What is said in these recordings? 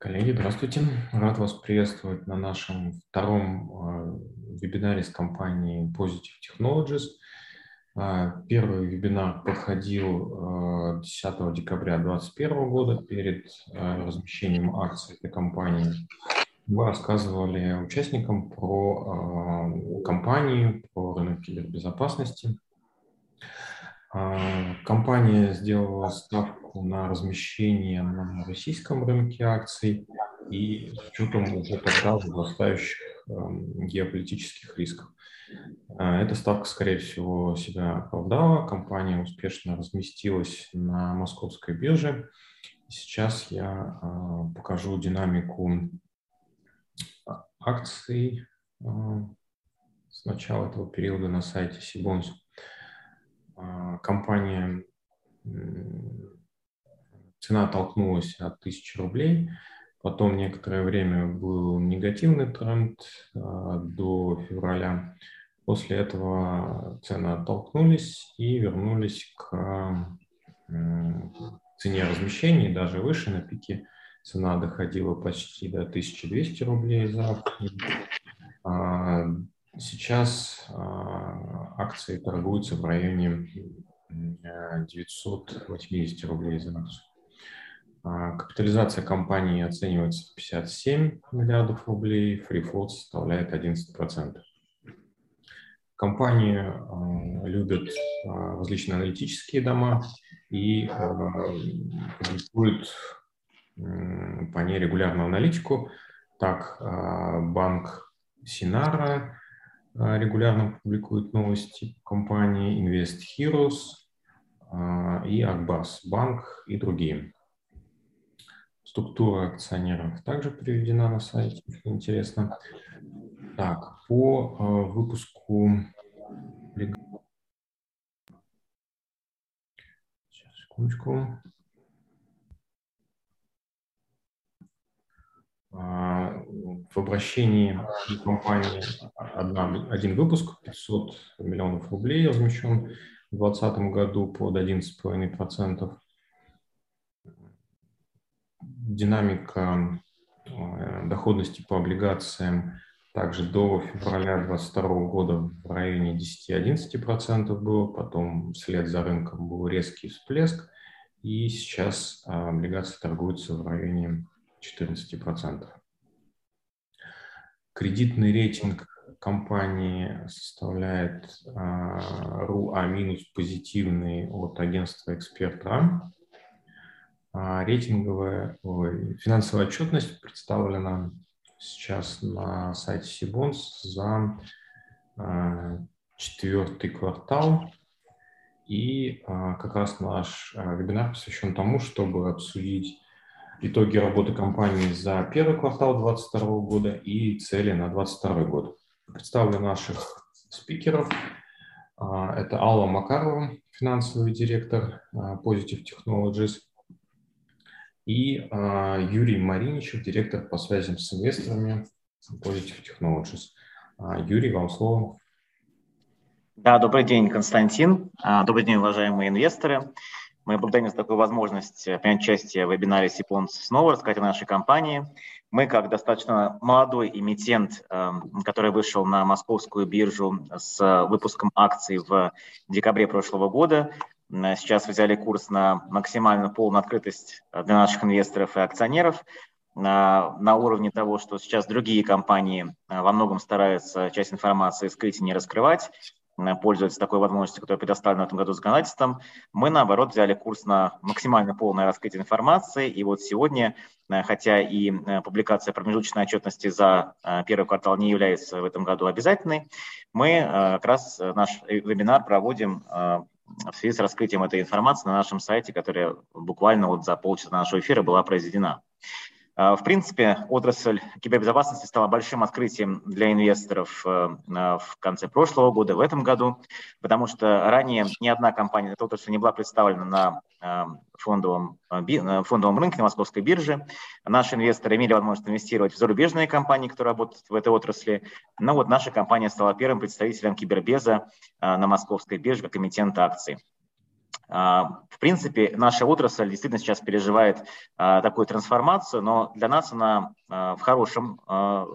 Коллеги, здравствуйте. Рад вас приветствовать на нашем втором э, вебинаре с компанией Positive Technologies. Э, первый вебинар проходил э, 10 декабря 2021 года перед э, размещением акций этой компании. Мы рассказывали участникам про э, компанию, про рынок кибербезопасности. Э, компания сделала ставку на размещение на российском рынке акций и с учетом уже тогда возрастающих эм, геополитических рисков. Э, эта ставка, скорее всего, себя оправдала. Компания успешно разместилась на московской бирже. Сейчас я э, покажу динамику акций э, с начала этого периода на сайте Сибонс. Компания цена толкнулась от 1000 рублей, потом некоторое время был негативный тренд а, до февраля. После этого цены оттолкнулись и вернулись к цене размещений, даже выше на пике цена доходила почти до 1200 рублей за. А, сейчас а, акции торгуются в районе 980 рублей за акцию. А, капитализация компании оценивается в 57 миллиардов рублей, free float составляет 11%. Компанию э, любят э, различные аналитические дома и публикуют по ней регулярную аналитику. Так, банк Синара регулярно публикует новости компании Invest Heroes и Акбас Банк и другие. Структура акционеров также приведена на сайте, интересно. Так, по э, выпуску... Сейчас, секундочку. А, в обращении компании одна, один выпуск, 500 миллионов рублей размещен в 2020 году под 11,5% динамика э, доходности по облигациям также до февраля 2022 года в районе 10-11% было, потом вслед за рынком был резкий всплеск, и сейчас э, облигации торгуются в районе 14%. Кредитный рейтинг компании составляет РУА минус позитивный от агентства «Эксперт.А». А, рейтинговая, ой, финансовая отчетность представлена сейчас на сайте Сибонс за а, четвертый квартал. И а, как раз наш вебинар посвящен тому, чтобы обсудить итоги работы компании за первый квартал 2022 года и цели на 2022 год. Представлю наших спикеров. Это Алла Макарова, финансовый директор Positive Technologies – и а, Юрий Мариничев, директор по связям с инвесторами Positive Technologies. А, Юрий, вам слово. Да, добрый день, Константин. А, добрый день, уважаемые инвесторы. Мы благодарим за такую возможность принять участие в вебинаре Сиплонс снова, рассказать о нашей компании. Мы, как достаточно молодой эмитент, который вышел на московскую биржу с выпуском акций в декабре прошлого года, Сейчас взяли курс на максимально полную открытость э, для наших инвесторов и акционеров на, на уровне того, что сейчас другие компании э, во многом стараются часть информации скрыть и не раскрывать, э, пользуются такой возможностью, которая предоставлена в этом году законодательством. Мы, наоборот, взяли курс на максимально полное раскрытие информации. И вот сегодня, хотя и публикация промежуточной отчетности за первый квартал не является в этом году обязательной, мы как раз наш вебинар проводим в связи с раскрытием этой информации на нашем сайте, которая буквально вот за полчаса нашего эфира была произведена. А, в принципе, отрасль кибербезопасности стала большим открытием для инвесторов э, в конце прошлого года, в этом году, потому что ранее ни одна компания этой отрасли не была представлена на э, фондовом, э, фондовом рынке, на московской бирже. Наши инвесторы имели возможность инвестировать в зарубежные компании, которые работают в этой отрасли. Но вот наша компания стала первым представителем кибербеза на московской бирже как эмитент акций. А, в принципе, наша отрасль действительно сейчас переживает а, такую трансформацию, но для нас она а, в хорошем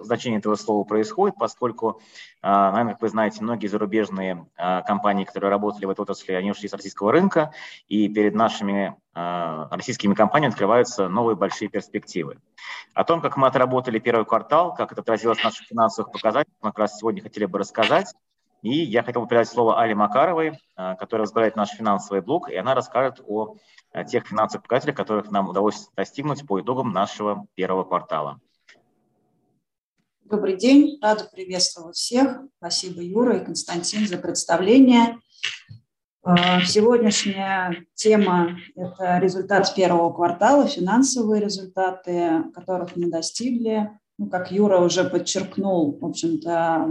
значении этого слова происходит, поскольку, наверное, как вы знаете, многие зарубежные компании, которые работали в этой отрасли, они ушли с российского рынка, и перед нашими российскими компаниями открываются новые большие перспективы. О том, как мы отработали первый квартал, как это отразилось в наших финансовых показателях, мы как раз сегодня хотели бы рассказать. И я хотел бы передать слово Али Макаровой, э, которая возглавляет наш финансовый блок, и она расскажет о тех финансовых показателях, которых нам удалось достигнуть по итогам нашего первого квартала. Добрый день, рада приветствовать всех. Спасибо, Юра и Константин, за представление. Э, сегодняшняя тема – это результат первого квартала, финансовые результаты, которых мы достигли ну, как Юра уже подчеркнул, в общем-то,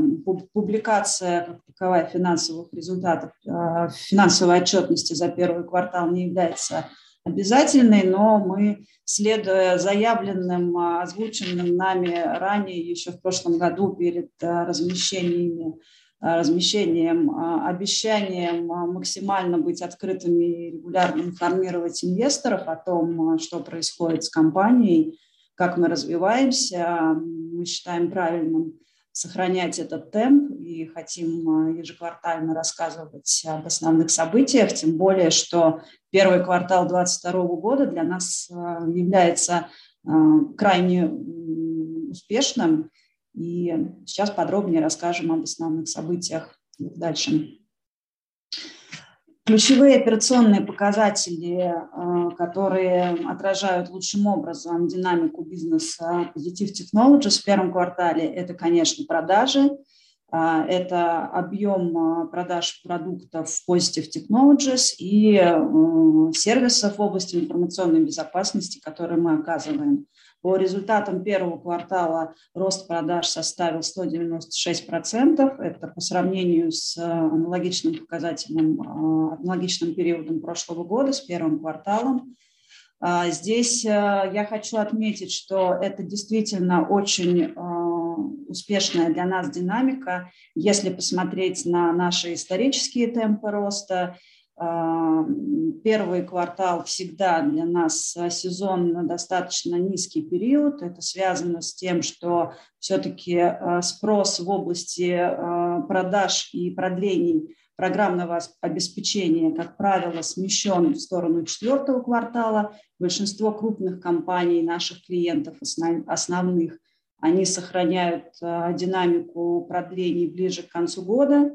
публикация как таковая финансовых результатов, э, финансовой отчетности за первый квартал не является обязательной, но мы, следуя заявленным, э, озвученным нами ранее, еще в прошлом году перед э, размещениями, размещением, обещанием максимально быть открытыми и регулярно информировать инвесторов о том, что происходит с компанией, как мы развиваемся. Мы считаем правильным сохранять этот темп и хотим а, ежеквартально рассказывать об основных событиях, тем более, что первый квартал 2022 года для нас а, является а, крайне успешным. И сейчас подробнее расскажем об основных событиях дальше. Ключевые операционные показатели, э, которые отражают лучшим образом динамику бизнеса Positive Technologies в первом квартале, это, конечно, продажи, э, это объем э, продаж продуктов Positive Technologies и сервисов в области информационной безопасности, которые мы оказываем. По результатам первого квартала рост продаж составил 196%. Это по сравнению с э, аналогичным показателем, э, аналогичным периодом прошлого года, с первым кварталом. А, здесь э, я хочу отметить, что это действительно очень успешная для нас динамика. Если посмотреть на наши исторические темпы роста, первый квартал всегда для нас сезонно достаточно низкий период. Это связано с тем, что все-таки а, спрос в области а, продаж и продлений программного обеспечения, как правило, смещен в сторону четвертого квартала. Большинство крупных компаний, наших клиентов основных, они сохраняют динамику продлений ближе к концу года.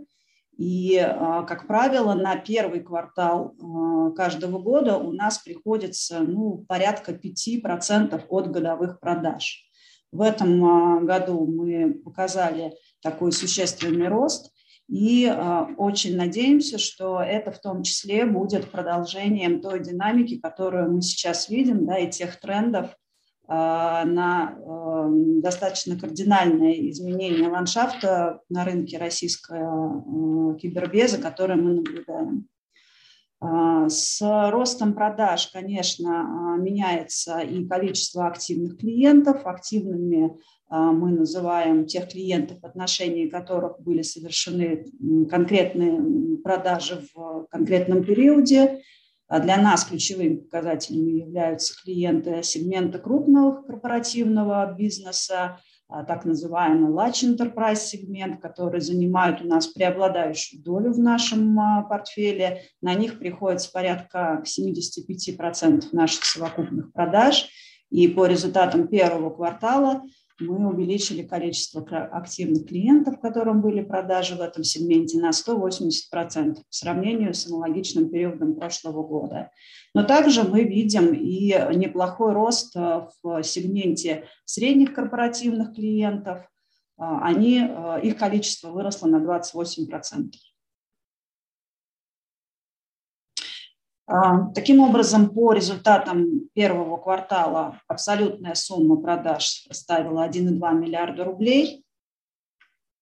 И, а, как правило, на первый квартал а, каждого года у нас приходится ну, порядка 5% от годовых продаж. В этом а, году мы показали такой существенный рост и очень надеемся, что это в том числе будет продолжением той динамики, которую мы сейчас видим, да, и тех трендов, на эм, достаточно кардинальное изменение ландшафта на рынке российского э, кибербеза, которое мы наблюдаем. С ростом продаж, конечно, меняется и количество активных клиентов. Активными мы называем тех клиентов, в отношении которых были совершены конкретные продажи в конкретном периоде. А для нас ключевыми показателями являются клиенты сегмента крупного корпоративного бизнеса, а, так называемый large enterprise сегмент, который занимают у нас преобладающую долю в нашем а, портфеле. На них приходится порядка 75% наших совокупных продаж. И по результатам первого квартала мы увеличили количество активных клиентов, которым были продажи в этом сегменте на 180% по сравнению с аналогичным периодом прошлого года. Но также мы видим и неплохой рост э, в сегменте средних корпоративных клиентов. Э, они, э, их количество выросло на 28%. Таким образом, по результатам первого квартала абсолютная сумма продаж составила 1,2 миллиарда рублей,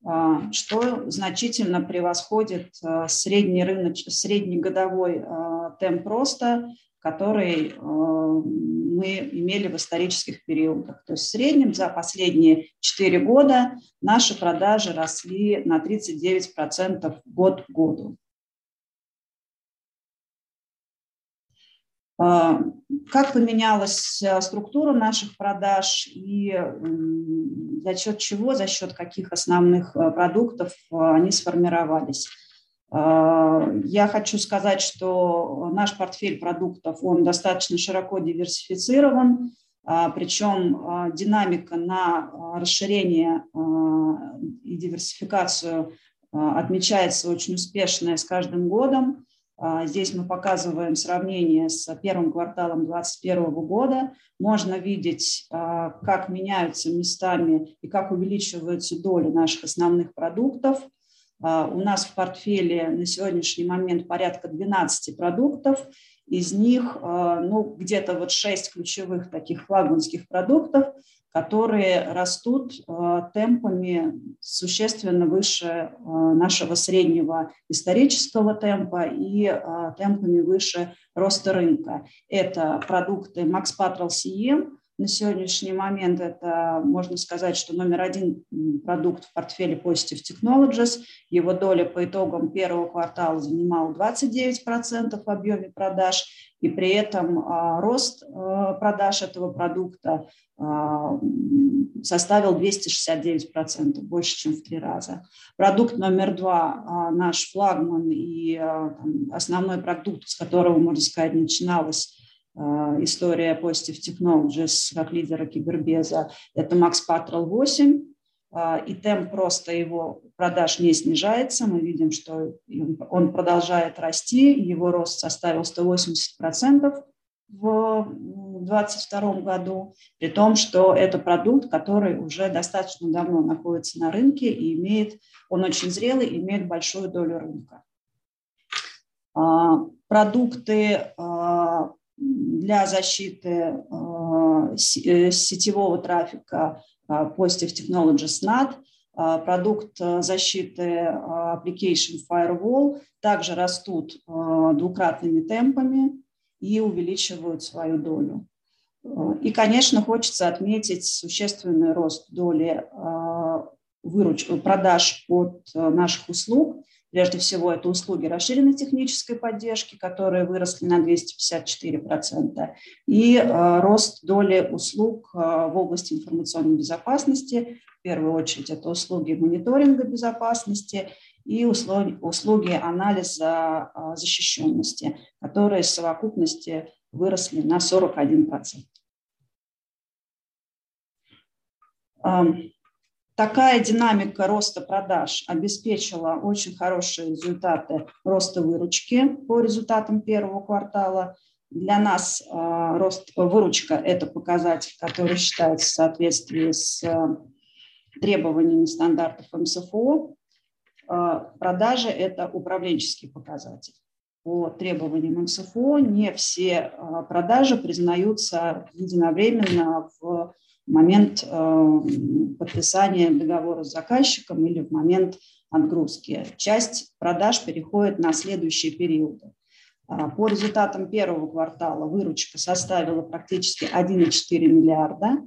а, что значительно превосходит а, средний, рыноч... средний годовой темп роста, который мы имели в исторических периодах. То есть в среднем за последние 4 года наши продажи росли на 39% год к году. Как поменялась структура наших продаж и за счет чего, за счет каких основных продуктов они сформировались? Я хочу сказать, что наш портфель продуктов, он достаточно широко диверсифицирован, причем динамика на расширение и диверсификацию отмечается очень успешная с каждым годом. Здесь мы показываем сравнение с первым кварталом 2021 года. Можно видеть, как меняются местами и как увеличиваются доли наших основных продуктов – а, у нас в портфеле на сегодняшний момент порядка 12 продуктов. Из них а, ну, где-то вот 6 ключевых таких флагманских продуктов, которые растут а, темпами существенно выше нашего среднего исторического темпа и темпами выше роста рынка. Это продукты Max Patrol CE, на сегодняшний момент это, можно сказать, что номер один продукт в портфеле Positive Technologies. Его доля по итогам первого квартала занимала 29% в объеме продаж, и при этом а, рост а, продаж этого продукта а, составил 269%, больше, чем в три раза. Продукт номер два, наш флагман и основной продукт, с которого, можно сказать, начиналась Э, история Positive Technologies как лидера кибербеза, это Max Patrol 8, э, и темп просто его продаж не снижается. Мы видим, что он продолжает расти, его рост составил 180% в 2022 году, при том, что это продукт, который уже достаточно давно находится на рынке и имеет, он очень зрелый, имеет большую долю рынка. Э, продукты для защиты э, э, сетевого трафика э, Positive Technologies NAT, продукт защиты Application Firewall также растут двукратными темпами и увеличивают свою долю. И, конечно, хочется отметить существенный рост доли выруч... продаж от наших услуг – Прежде всего, это услуги расширенной технической поддержки, которые выросли на 254%, и э, рост доли услуг э, в области информационной безопасности. В первую очередь, это услуги мониторинга безопасности и услуги, услуги анализа э, защищенности, которые в совокупности выросли на 41%. Такая динамика роста продаж обеспечила очень хорошие результаты роста выручки по результатам первого квартала. Для нас а, рост выручка – это показатель, который считается в соответствии с а, требованиями стандартов МСФО. А, продажи – это управленческий показатель. По требованиям МСФО не все продажи признаются единовременно в момент э, подписания договора с заказчиком или в момент отгрузки. Часть продаж переходит на следующие периоды. А, по результатам первого квартала выручка составила практически 1,4 миллиарда,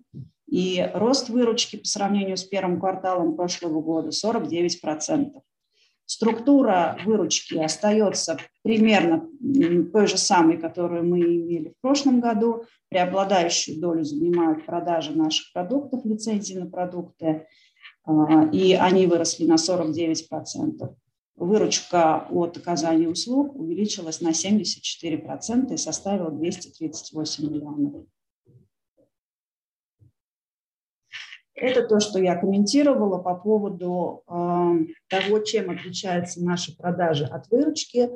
и рост выручки по сравнению с первым кварталом прошлого года 49%. Структура выручки остается примерно той же самой, которую мы имели в прошлом году. Преобладающую долю занимают продажи наших продуктов, лицензии на продукты, а, и они выросли на 49%. Выручка от оказания услуг увеличилась на 74% и составила 238 миллионов. Это то, что я комментировала по поводу э, того, чем отличаются наши продажи от выручки.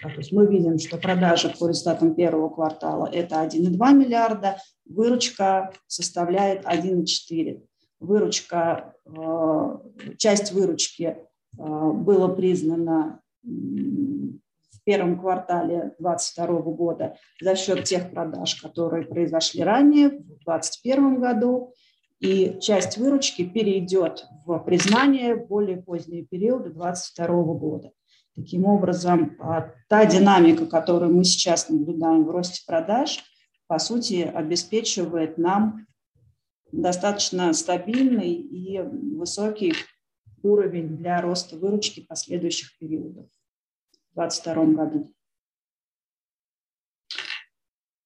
То есть мы видим, что продажи по результатам первого квартала – это 1,2 миллиарда, выручка составляет 1,4. Выручка, э, часть выручки э, была признана в первом квартале 2022 года за счет тех продаж, которые произошли ранее, в 2021 году, и часть выручки перейдет в признание в более поздние периоды 2022 года. Таким образом, а, та динамика, которую мы сейчас наблюдаем в росте продаж, по сути, обеспечивает нам достаточно стабильный и высокий уровень для роста выручки последующих периодов в 2022 году.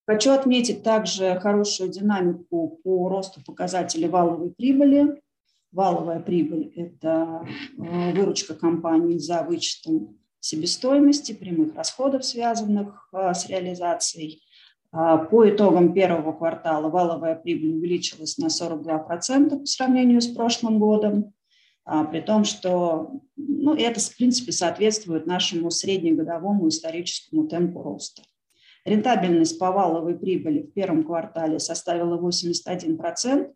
Хочу отметить также хорошую динамику по росту показателей валовой прибыли. Валовая прибыль – это э, выручка компании за вычетом себестоимости, прямых расходов, связанных э, с реализацией. А, по итогам первого квартала валовая прибыль увеличилась на 42% по сравнению с прошлым годом, а, при том, что ну, это, в принципе, соответствует нашему среднегодовому историческому темпу роста. Рентабельность по прибыли в первом квартале составила 81%.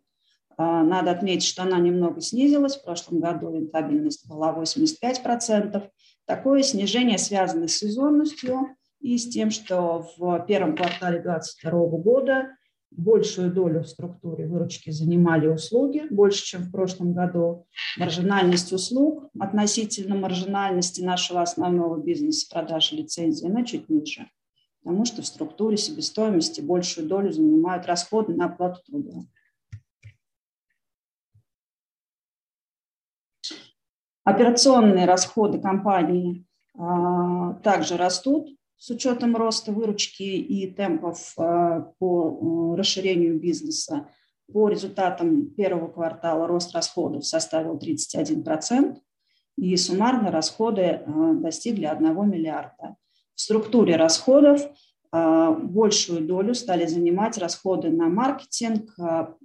А, надо отметить, что она немного снизилась. В прошлом году рентабельность была 85%. Такое снижение связано с сезонностью и с тем, что в первом квартале 2022 года большую долю в структуре выручки занимали услуги, больше, чем в прошлом году. Маржинальность услуг относительно маржинальности нашего основного бизнеса продажи лицензии, она чуть ниже потому что в структуре себестоимости большую долю занимают расходы на оплату труда. Операционные расходы компании а, также растут с учетом роста выручки и темпов а, по расширению бизнеса. По результатам первого квартала рост расходов составил 31%, и суммарно расходы а, достигли 1 миллиарда. В структуре расходов а, большую долю стали занимать расходы на маркетинг, а,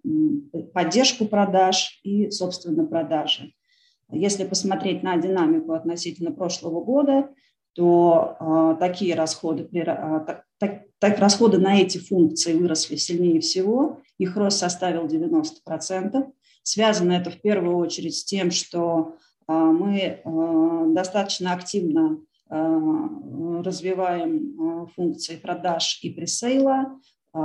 поддержку продаж и, собственно, продажи. Если посмотреть на динамику относительно прошлого года, то а, такие расходы, так, так, расходы на эти функции выросли сильнее всего. Их рост составил 90%. Связано это в первую очередь с тем, что мы достаточно активно развиваем э, функции продаж и пресейла, э,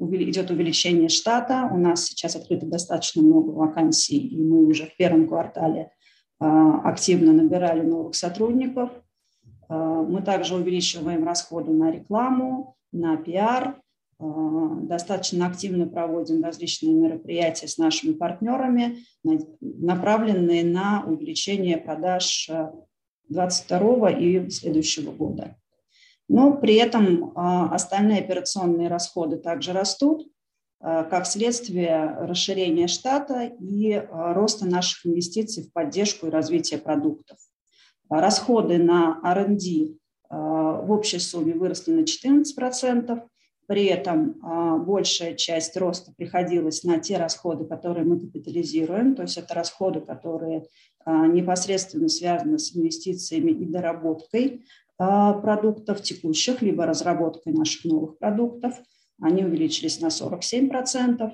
идет увеличение штата. У нас сейчас открыто достаточно много вакансий, и мы уже в первом квартале активно набирали новых сотрудников. Мы также увеличиваем расходы на рекламу, на пиар. Достаточно активно проводим различные мероприятия с нашими партнерами, направленные на увеличение продаж 2022 и следующего года. Но при этом а, остальные операционные расходы также растут, а, как следствие расширения штата и а, роста наших инвестиций в поддержку и развитие продуктов. Расходы на R&D в общей сумме выросли на 14%, при этом большая часть роста приходилась на те расходы, которые мы капитализируем, то есть это расходы, которые а, непосредственно связаны с инвестициями и доработкой а, продуктов текущих, либо разработкой наших новых продуктов. Они увеличились на 47%.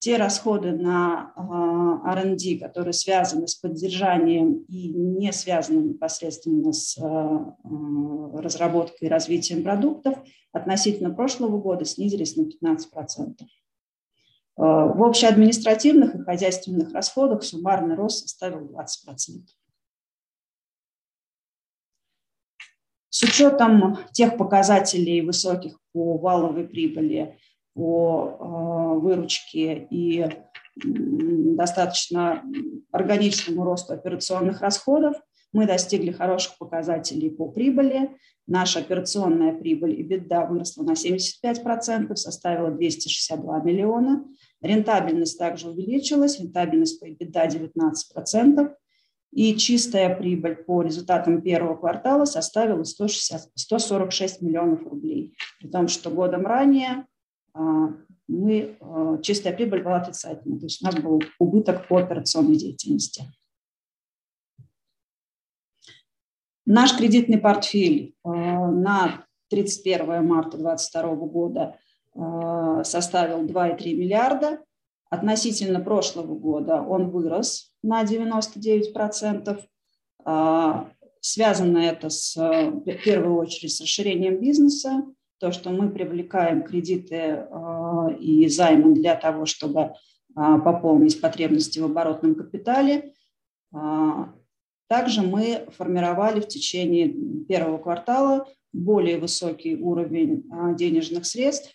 Те расходы на а, R&D, которые связаны с поддержанием и не связаны непосредственно с разработкой и развитием продуктов, относительно прошлого года снизились на 15%. Э, в общеадминистративных и хозяйственных расходах суммарный рост составил 20%. С учетом тех показателей высоких по валовой прибыли, по э, выручке и достаточно органичному росту операционных расходов, мы достигли хороших показателей по прибыли. Наша операционная прибыль и беда выросла на 75%, составила 262 миллиона. Рентабельность также увеличилась, рентабельность по EBITDA 19%, и чистая прибыль по результатам первого квартала составила 160, 146 миллионов рублей. При том, что годом ранее мы, а, чистая прибыль была отрицательной, то есть у нас был убыток по операционной деятельности. Наш кредитный портфель а, на 31 марта 2022 года составил 2,3 миллиарда. Относительно прошлого года он вырос на 99%. А, связано это с, в первую очередь с расширением бизнеса, то, что мы привлекаем кредиты э, и займы для того, чтобы а, пополнить потребности в оборотном капитале. А, также мы формировали в течение первого квартала более высокий уровень а, денежных средств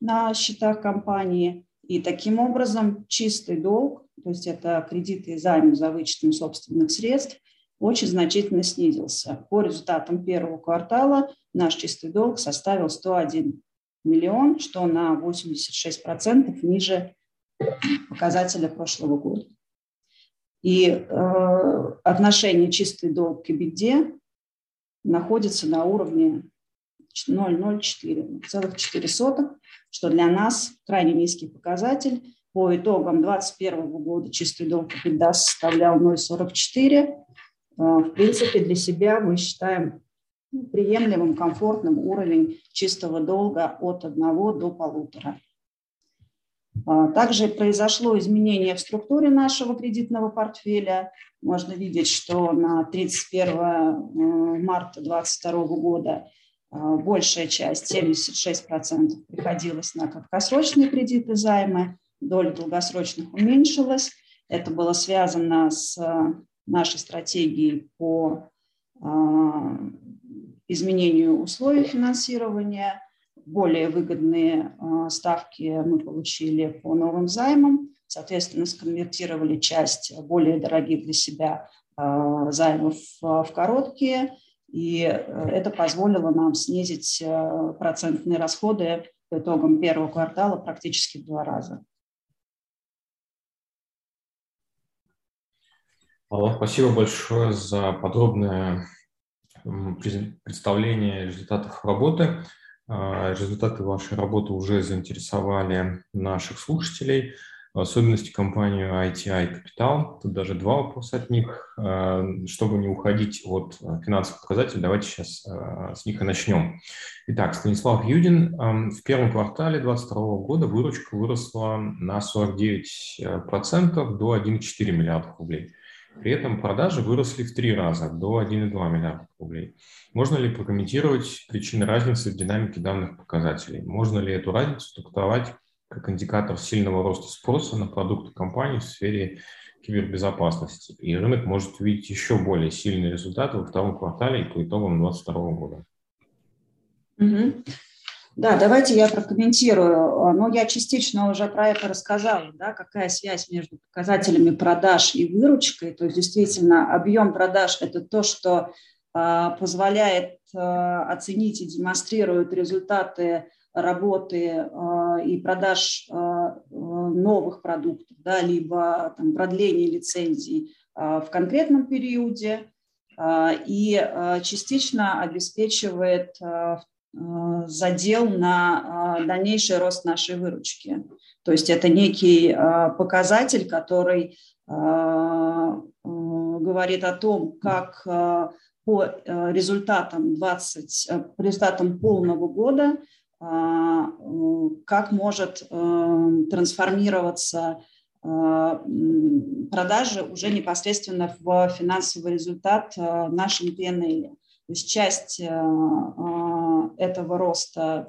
на счетах компании. И таким образом чистый долг, то есть это кредиты и займы за вычетом собственных средств, очень значительно снизился. По результатам первого квартала наш чистый долг составил 101 миллион, что на 86% ниже показателя прошлого года. И э, отношение чистый долг к EBITDA находится на уровне 0,04, целых 4 сотых, что для нас крайне низкий показатель. По итогам 2021 года чистый долг EBITDA составлял 0,44. Э, в принципе, для себя мы считаем приемлемым, комфортным уровень чистого долга от 1 до полутора. А, также произошло изменение в структуре нашего кредитного портфеля. Можно видеть, что на 31 э, марта 2022 года а, большая часть, 76%, приходилась на краткосрочные кредиты займы, доля долгосрочных уменьшилась. Это было связано с э, нашей стратегией по а, изменению условий финансирования, более выгодные а, ставки мы получили по новым займам, соответственно, сконвертировали часть более дорогих для себя а, займов в короткие, и э, это позволило нам снизить э, процентные расходы по итогам первого квартала практически в два раза. Алла, спасибо большое за подробное представление результатов работы. А, результаты вашей работы уже заинтересовали наших слушателей, в особенности компанию ITI Capital. Тут даже два вопроса от них. А, чтобы не уходить от финансовых показателей, давайте сейчас а, с них и начнем. Итак, Станислав Юдин. В первом квартале 2022 года выручка выросла на 49% до 1,4 миллиардов рублей. При этом продажи выросли в три раза, до 1,2 миллиарда рублей. Можно ли прокомментировать причины разницы в динамике данных показателей? Можно ли эту разницу трактовать как индикатор сильного роста спроса на продукты компании в сфере кибербезопасности? И рынок может увидеть еще более сильные результаты во втором квартале и по итогам 2022 года. Угу. Да, давайте я прокомментирую. Ну, я частично уже про это рассказала, да, какая связь между показателями продаж и выручкой. То есть действительно объем продаж – это то, что э, позволяет э, оценить и демонстрирует результаты работы э, и продаж э, новых продуктов, да, либо там, продление лицензий э, в конкретном периоде и частично обеспечивает Э, задел на э, дальнейший рост нашей выручки. То есть это некий э, показатель, который говорит о том, как по результатам 20, по результатам полного года, как может трансформироваться продажи уже непосредственно в финансовый результат в нашем. То есть часть э, э, этого роста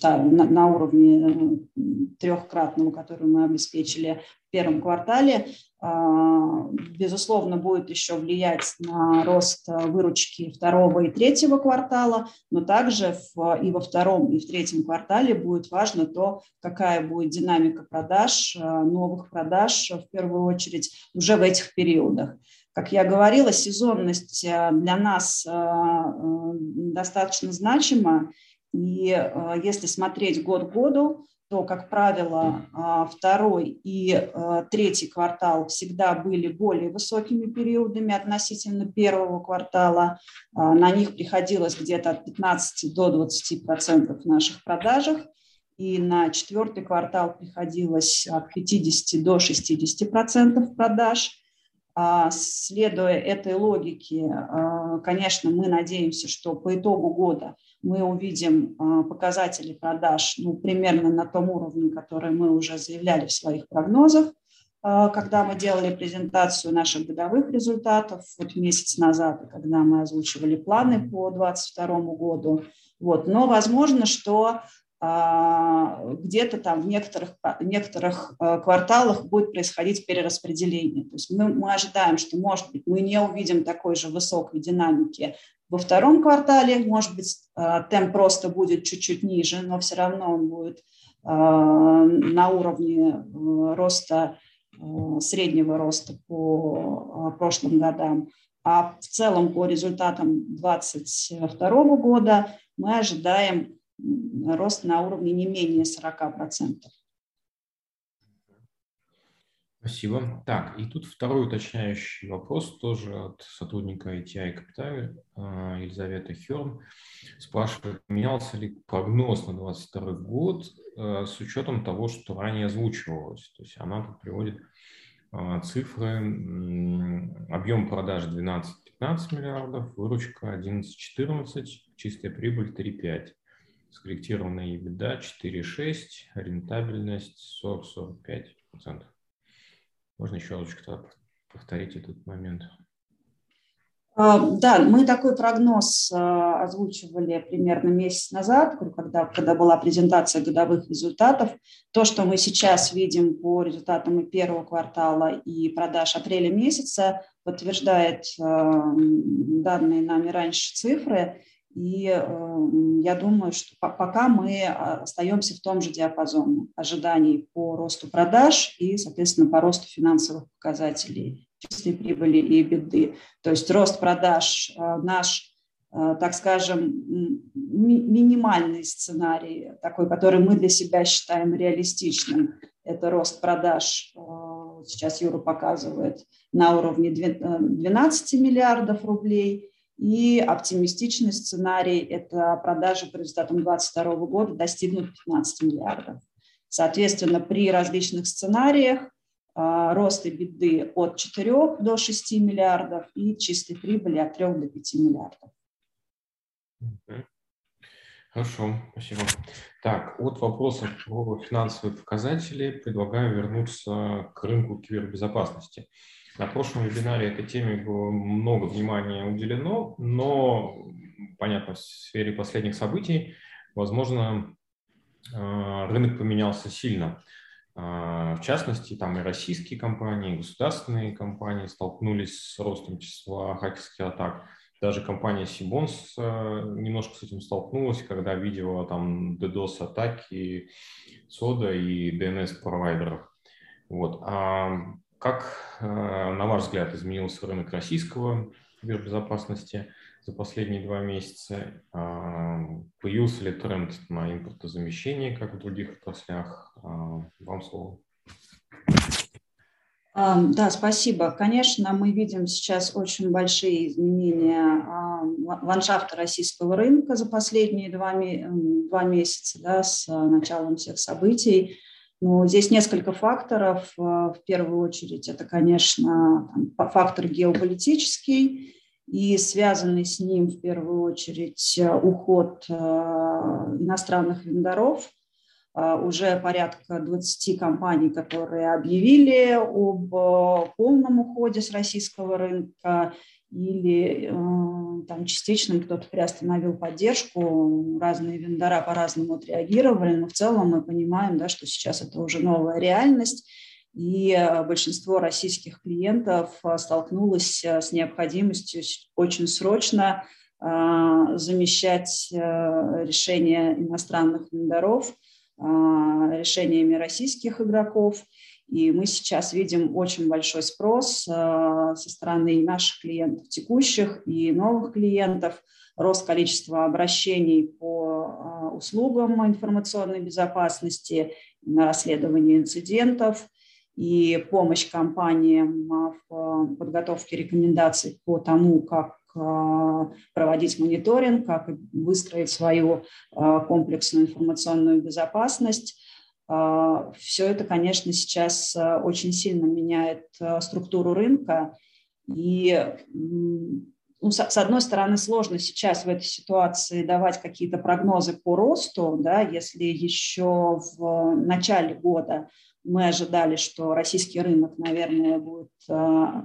там, на, уровне э, трехкратного, который мы обеспечили в первом квартале, безусловно, будет еще влиять на рост выручки второго и третьего квартала, но также в, и во втором, и в третьем квартале будет важно то, какая будет динамика продаж, новых продаж, в первую очередь, уже в этих периодах. Как я говорила, сезонность э, для нас э, э, достаточно значима. И если смотреть год к году, то, как правило, второй и третий квартал всегда были более высокими периодами относительно первого квартала. На них приходилось где-то от 15 до 20 процентов наших продажах. И на четвертый квартал приходилось от 50 до 60 процентов продаж. А, следуя этой логике, а, конечно, мы надеемся, что по итогу года мы увидим а, показатели продаж ну, примерно на том уровне, который мы уже заявляли в своих прогнозах, когда мы делали презентацию наших годовых результатов вот месяц назад, когда мы озвучивали планы по 2022 году. Вот. Но возможно, что где-то там в некоторых, некоторых а, кварталах будет происходить перераспределение. То есть мы, мы ожидаем, что, может быть, мы не увидим такой же высокой динамики во втором квартале, может быть, а, темп просто будет чуть-чуть ниже, но все равно он будет на уровне роста, среднего роста по прошлым годам. А в целом по результатам 2022 года мы ожидаем рост на уровне не менее 40%. Спасибо. Так, и тут второй уточняющий вопрос тоже от сотрудника ITI Capital а, Елизаветы Херн. Спрашивает, менялся ли прогноз на 2022 год а, с учетом того, что ранее озвучивалось? То есть она тут приводит а, цифры, объем продаж 12-15 миллиардов, выручка 11-14, чистая прибыль 3,5, скорректированная EBITDA 4,6, рентабельность 40-45%. Можно еще разочек повторить этот момент? А, да, мы такой прогноз а, озвучивали примерно месяц назад, когда, когда была презентация годовых результатов. То, что мы сейчас видим по результатам и первого квартала, и продаж апреля месяца, подтверждает а, данные нами раньше цифры. И я думаю, что пока мы остаемся в том же диапазоне ожиданий по росту продаж и, соответственно, по росту финансовых показателей чистой прибыли и беды. То есть рост продаж э, наш, э, так скажем, минимальный сценарий, такой, который мы для себя считаем реалистичным, это рост продаж, э, сейчас Юра показывает, на уровне 12 миллиардов рублей. И оптимистичный сценарий – это продажи по результатам 2022 года достигнут 15 миллиардов. Соответственно, при различных сценариях а, рост беды от 4 до 6 миллиардов и чистой прибыли от 3 до 5 миллиардов. Хорошо, спасибо. Так, от вопросов про финансовые показатели предлагаю вернуться к рынку кибербезопасности. На прошлом вебинаре этой теме было много внимания уделено, но, понятно, в сфере последних событий, возможно, а, рынок поменялся сильно. А, в частности, там и российские компании, и государственные компании столкнулись с ростом числа хакерских атак. Даже компания Сибонс а, немножко с этим столкнулась, когда видела там DDoS-атаки, SODA и DNS-провайдеров. Вот. А как, а, на ваш взгляд, изменился рынок российского кибербезопасности за последние два месяца? Появился ли тренд на импортозамещение, как в других отраслях? Вам слово. Да, спасибо. Конечно, мы видим сейчас очень большие изменения ландшафта российского рынка за последние два, два месяца да, с началом всех событий. Но здесь несколько факторов. В первую очередь это, конечно, фактор геополитический, и связанный с ним в первую очередь э, уход э, иностранных вендоров. Э, уже порядка 20 компаний, которые объявили об полном уходе с российского рынка или там частично кто-то приостановил поддержку, разные вендора по-разному отреагировали, но в целом мы понимаем, да, что сейчас это уже новая реальность, и э, большинство российских клиентов э, столкнулось э, с необходимостью очень срочно замещать решения иностранных вендоров решениями российских игроков. И мы сейчас видим очень большой спрос со стороны наших клиентов текущих и новых клиентов, рост количества обращений по услугам информационной безопасности, на расследование инцидентов – и помощь компаниям в подготовке рекомендаций по тому, как проводить мониторинг, как выстроить свою комплексную информационную безопасность. А, Все это, конечно, сейчас очень сильно меняет структуру рынка. И ну, с одной стороны, сложно сейчас в этой ситуации давать какие-то прогнозы по росту, да, если еще в начале года мы ожидали, что российский рынок, наверное, будет, а,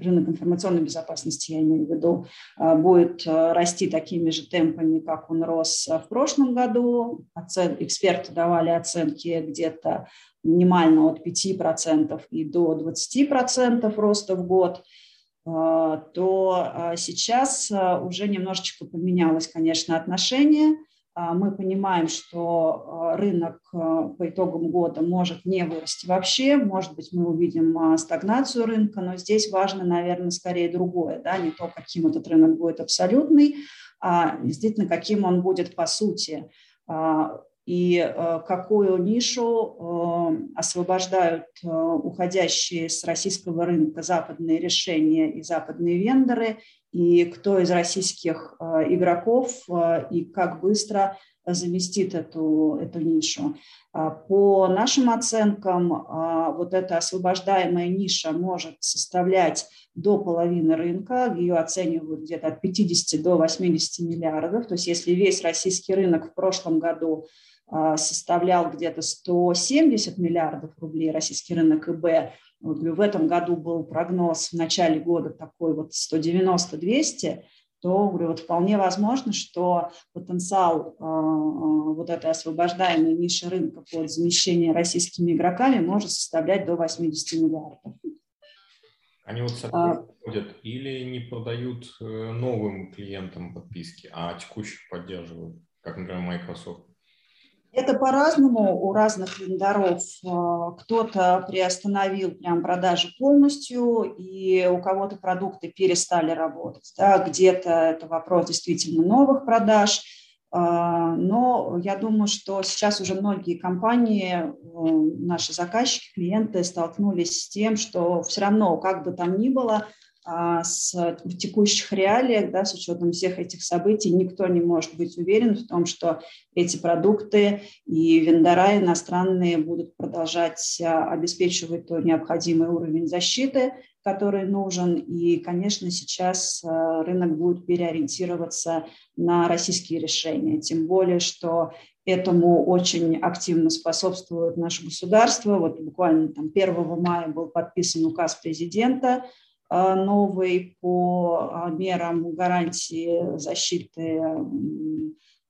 рынок информационной безопасности, я имею в виду, а, будет а, расти такими же темпами, как он рос в прошлом году. Оцен... Эксперты давали оценки где-то минимально от 5% и до 20% роста в год то сейчас уже немножечко поменялось, конечно, отношение – мы понимаем, что а, рынок а, по итогам года может не вырасти вообще, может быть, мы увидим стагнацию рынка, но здесь важно, наверное, скорее другое, да, не то, каким этот рынок будет абсолютный, а действительно, каким он будет по сути. И какую нишу освобождают уходящие с российского рынка западные решения и западные вендоры, и кто из российских э, игроков э, и как быстро заместит эту, эту нишу. А, по нашим оценкам, а, вот эта освобождаемая ниша может составлять до половины рынка, ее оценивают где-то от 50 до 80 миллиардов. То есть если весь российский рынок в прошлом году составлял где-то 170 миллиардов рублей, российский рынок ИБ, вот, в этом году был прогноз в начале года такой вот 190-200, то говорю, вот вполне возможно, что потенциал э, вот этой освобождаемой ниши рынка под замещение российскими игроками может составлять до 80 миллиардов. Они вот сотрудничают а, или не продают э, новым клиентам подписки, а текущих поддерживают, как, например, Microsoft? Это по-разному у разных вендоров. А, кто-то приостановил прям продажи полностью, и у кого-то продукты перестали работать. Да, где-то это вопрос действительно новых продаж. А, но я думаю, что сейчас уже многие компании, наши заказчики, клиенты столкнулись с тем, что все равно, как бы там ни было, с, в текущих реалиях, да, с учетом всех этих событий, никто не может быть уверен в том, что эти продукты и вендора иностранные будут продолжать а, обеспечивать тот необходимый уровень защиты, который нужен. И, конечно, сейчас а, рынок будет переориентироваться на российские решения. Тем более, что Этому очень активно способствует наше государство. Вот буквально там 1 мая был подписан указ президента а, новый по а, мерам гарантии защиты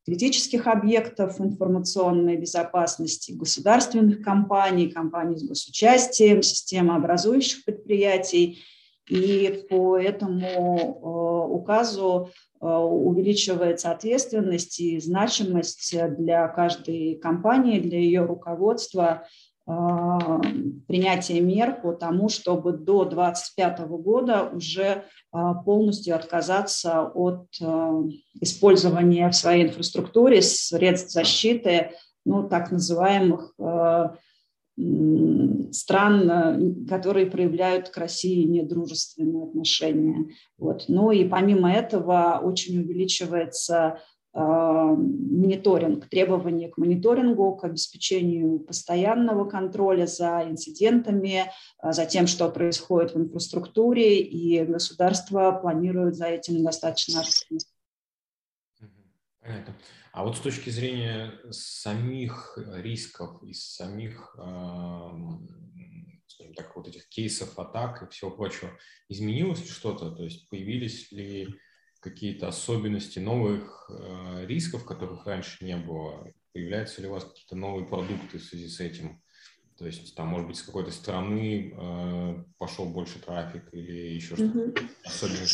критических объектов информационной безопасности, государственных компаний, компаний с госучастием, системообразующих предприятий. И по этому а, указу увеличивается ответственность и значимость для каждой компании, для ее руководства а, принятия мер по тому, чтобы до 2025 года уже а, полностью отказаться от а, использования в своей инфраструктуре средств защиты, ну, так называемых стран, которые проявляют к России недружественные отношения. Вот. Ну и помимо этого очень увеличивается мониторинг, требования к мониторингу, к обеспечению постоянного контроля за инцидентами, а, за тем, что происходит в инфраструктуре, и государство планирует за этим достаточно активно. Понятно. А вот с точки зрения самих рисков и самих так, вот этих кейсов атак и всего прочего, изменилось ли что-то? То есть появились ли какие-то особенности новых э, рисков, которых раньше не было? Появляются ли у вас какие-то новые продукты в связи с этим? То есть там, может быть, с какой-то страны э, пошел больше трафик или еще что-то mm-hmm. особенное?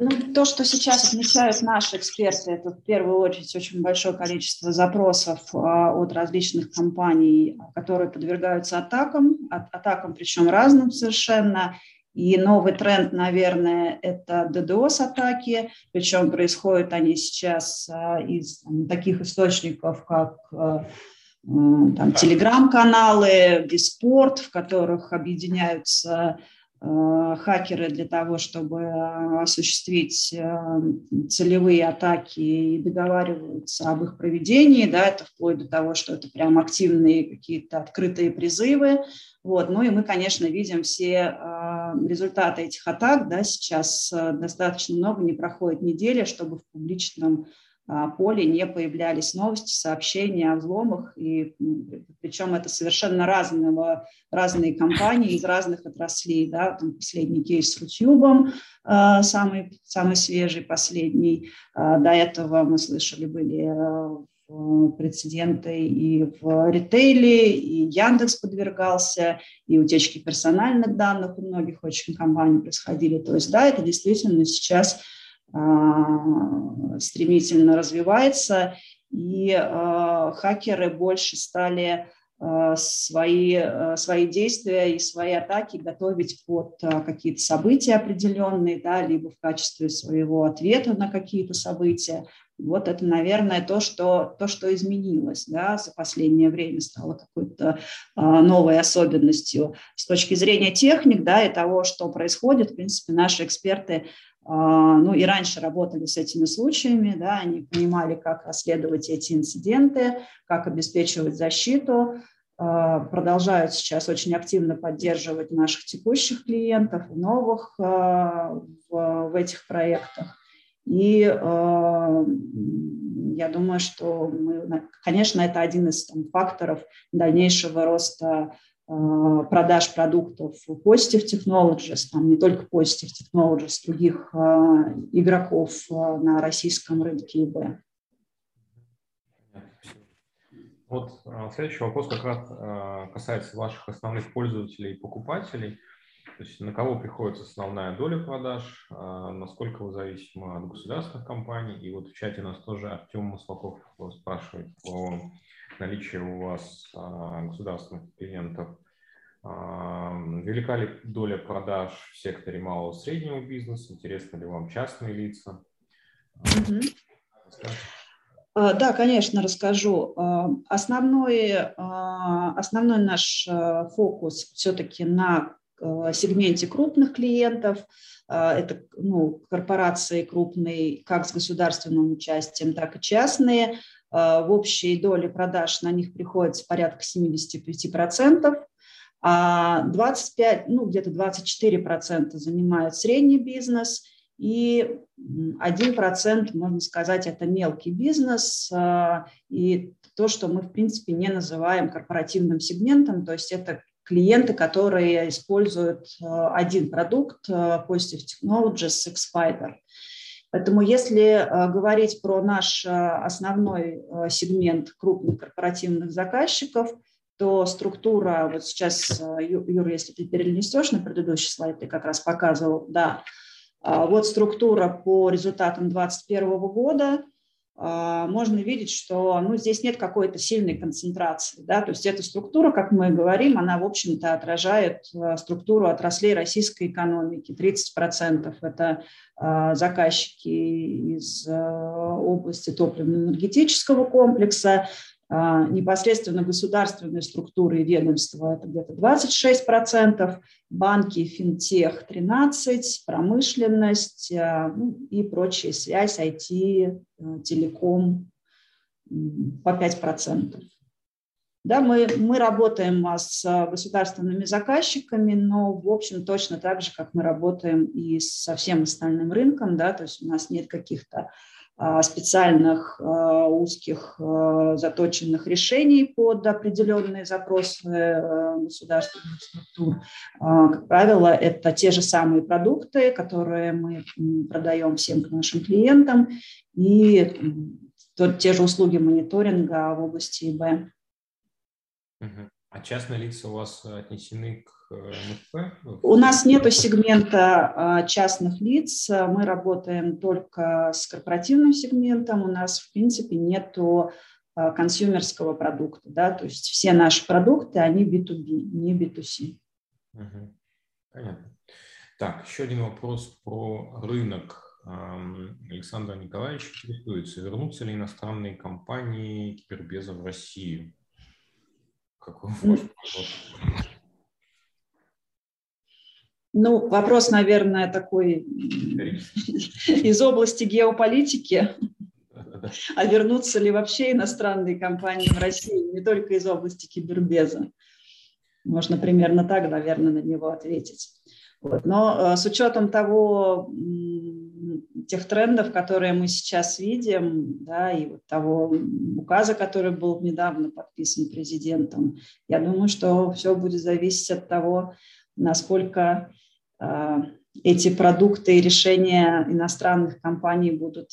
Ну, то, что сейчас отмечают наши эксперты, это в первую очередь очень большое количество запросов а, от различных компаний, которые подвергаются атакам, от, атакам причем разным совершенно. И новый тренд, наверное, это DDoS-атаки, причем происходят они сейчас а, из там, таких источников, как а, там, телеграм-каналы, Диспорт, в которых объединяются Э, хакеры для того, чтобы осуществить целевые атаки и договариваются об их проведении, да, это вплоть до того, что это прям активные какие-то открытые призывы, вот, ну и мы, конечно, видим все результаты этих атак, да, сейчас достаточно много, не проходит недели, чтобы в публичном а, поле не появлялись новости, сообщения о взломах, и причем это совершенно разного, разные компании из разных отраслей. Да? Там последний кейс с YouTube, самый, самый свежий, последний. До этого мы слышали, были прецеденты и в ритейле, и Яндекс подвергался, и утечки персональных данных у многих очень компаний происходили. То есть, да, это действительно сейчас стремительно развивается, и хакеры больше стали свои, свои действия и свои атаки готовить под какие-то события определенные, да, либо в качестве своего ответа на какие-то события. Вот это, наверное, то, что, то, что изменилось да, за последнее время, стало какой-то новой особенностью. С точки зрения техник да, и того, что происходит, в принципе, наши эксперты ну, и раньше работали с этими случаями, да, они понимали, как расследовать эти инциденты, как обеспечивать защиту, а, продолжают сейчас очень активно поддерживать наших текущих клиентов новых в, в этих проектах. И я думаю, что, мы, конечно, это один из там, факторов дальнейшего роста продаж продуктов Positive Technologies, там не только Positive Technologies, других э, игроков э, на российском рынке ИБ. Вот э, следующий вопрос как раз э, касается ваших основных пользователей и покупателей. То есть на кого приходится основная доля продаж, насколько вы зависимы от государственных компаний. И вот в чате нас тоже Артем Маслаков спрашивает про наличие у вас а, государственных клиентов. А, велика ли доля продаж в секторе малого и среднего бизнеса? Интересны ли вам частные лица? Да, конечно, расскажу. Основной, основной наш фокус все-таки на сегменте крупных клиентов. Это ну, корпорации крупные, как с государственным участием, так и частные. Э, в общей доле продаж на них приходится порядка 75%, а 25, ну где-то 24% занимает средний бизнес, и 1%, можно сказать, это мелкий бизнес, и то, что мы, в принципе, не называем корпоративным сегментом, то есть это клиенты, которые используют э, один продукт э, Positive Technologies X-Fiber. Поэтому если э, говорить про наш основной сегмент крупных корпоративных заказчиков, то структура, вот сейчас, Юра, если ты перенесешь на предыдущий слайд, ты как раз показывал, да, вот структура по результатам 2021 года – а, можно видеть, что ну, здесь нет какой-то сильной концентрации. Да? То есть эта структура, как мы говорим, она, в общем-то, отражает а, структуру отраслей российской экономики. 30% – это а, заказчики из области топливно-энергетического комплекса, а, непосредственно государственные структуры и ведомства – это где-то 26%, банки, финтех – 13%, промышленность а, ну, и прочая связь, IT, а, телеком по 5%. Да, мы, мы работаем с государственными заказчиками, но, в общем, точно так же, как мы работаем и со всем остальным рынком, да, то есть у нас нет каких-то а, специальных а, узких а, заточенных решений под определенные запросы государственных структур. Как правило, это те же самые продукты, которые мы продаем всем нашим клиентам, и те же услуги мониторинга в области ИБ. А частные лица у вас отнесены к у нас нет сегмента а, частных лиц, мы работаем только с корпоративным сегментом, у нас, в принципе, нет а, консюмерского продукта, да, то есть все наши продукты, они B2B, не B2C. Угу. Понятно. Так, еще один вопрос про рынок. Александр Николаевич интересуется, вернутся ли иностранные компании кибербеза в Россию? Какой ваш ну, вопрос, наверное, такой из области геополитики. А вернутся ли вообще иностранные компании в Россию, не только из области кибербеза? Можно примерно так, наверное, на него ответить. Вот. Но э, с учетом того, тех трендов, которые мы сейчас видим, да, и вот того указа, который был недавно подписан президентом, я думаю, что все будет зависеть от того, насколько эти продукты и решения иностранных компаний будут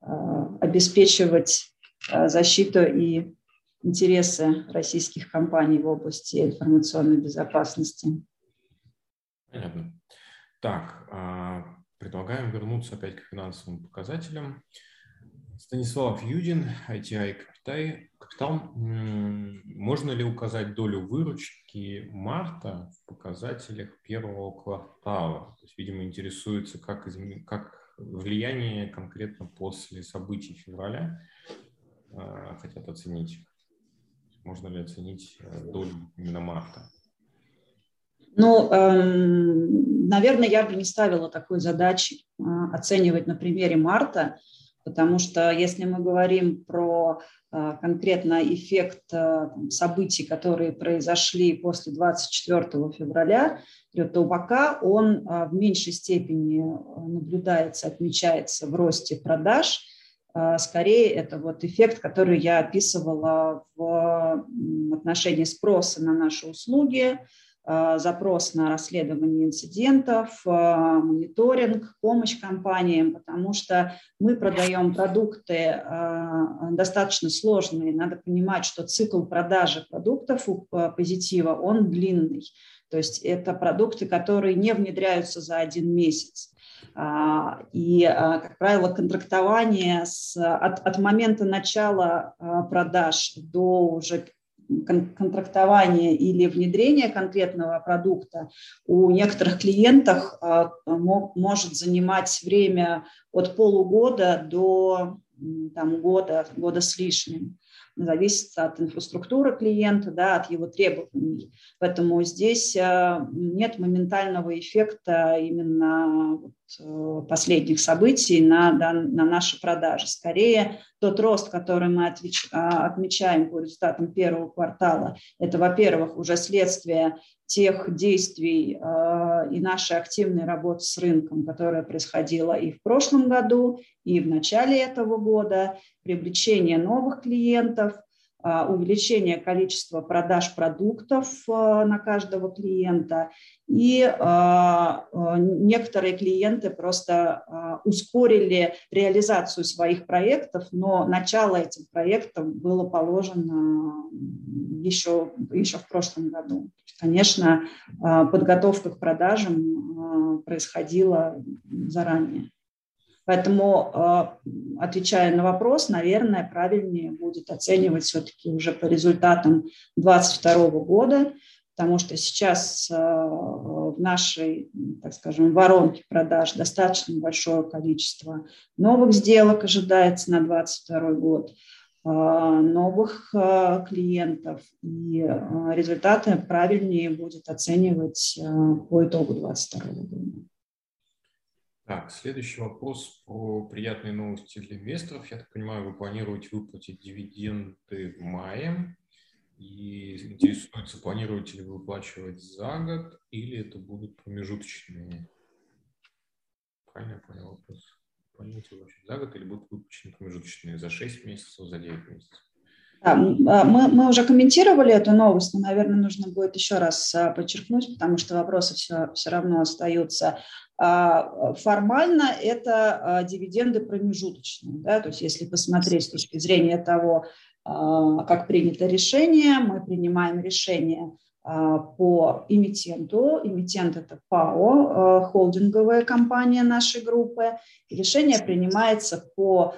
а, обеспечивать а, защиту и интересы российских компаний в области информационной безопасности. Понятно. Так, предлагаем вернуться опять к финансовым показателям. Станислав Юдин, ITI Капитай. Капитал. Можно ли указать долю выручки марта в показателях первого квартала? То есть, видимо, интересуется, как, измен... как влияние конкретно после событий февраля э, хотят оценить. Можно ли оценить э, долю именно марта? Ну, эм, наверное, я бы не ставила такой задачи э, оценивать на примере марта, потому что если мы говорим про э, конкретно эффект э, событий, которые произошли после 24 февраля, то пока он э, в меньшей степени наблюдается, отмечается в росте продаж. Скорее, это вот эффект, который я описывала в отношении спроса на наши услуги, запрос на расследование инцидентов, э, мониторинг, помощь компаниям, потому что мы продаем продукты э, достаточно сложные. Надо понимать, что цикл продажи продуктов у позитива, он длинный. То есть это продукты, которые не внедряются за один месяц. И, как правило, контрактование с, от, от момента начала продаж до уже контрактования или внедрения конкретного продукта у некоторых клиентов а, может занимать время от полугода до там, года, года с лишним зависит от инфраструктуры клиента, да, от его требований. Поэтому здесь э, нет моментального эффекта именно последних событий на, на наши продажи. Скорее, тот рост, который мы а, отмечаем по результатам первого квартала, это, во-первых, уже следствие тех действий э, и нашей активной работы с рынком, которая происходила и в прошлом году, и в начале этого года, привлечение новых клиентов, увеличение количества продаж продуктов а, на каждого клиента. И а, некоторые клиенты просто ускорили реализацию своих проектов, но начало этим проектам было положено еще, еще в прошлом году. Конечно, подготовка к продажам происходила заранее. Поэтому, а, отвечая на вопрос, наверное, правильнее будет оценивать все-таки уже по результатам 2022 года, потому что сейчас а, в нашей, так скажем, воронке продаж достаточно большое количество новых сделок ожидается на 2022 год, а, новых клиентов, и результаты правильнее будет оценивать по итогу 2022 года. Так, следующий вопрос про приятные новости для инвесторов. Я так понимаю, вы планируете выплатить дивиденды в мае. И интересуется, планируете ли вы выплачивать за год или это будут промежуточные? Правильно я понял вопрос? Планируете выплачивать за год или будут выплачены промежуточные за 6 месяцев, за 9 месяцев? А, мы, мы уже комментировали эту новость, но, наверное, нужно будет еще раз а, подчеркнуть, потому что вопросы все, все равно остаются. А, формально это дивиденды промежуточные. Да? То есть если посмотреть с точки зрения того, как принято решение, мы принимаем решение по эмитенту. Эмитент – это ПАО, холдинговая компания нашей группы. Решение принимается по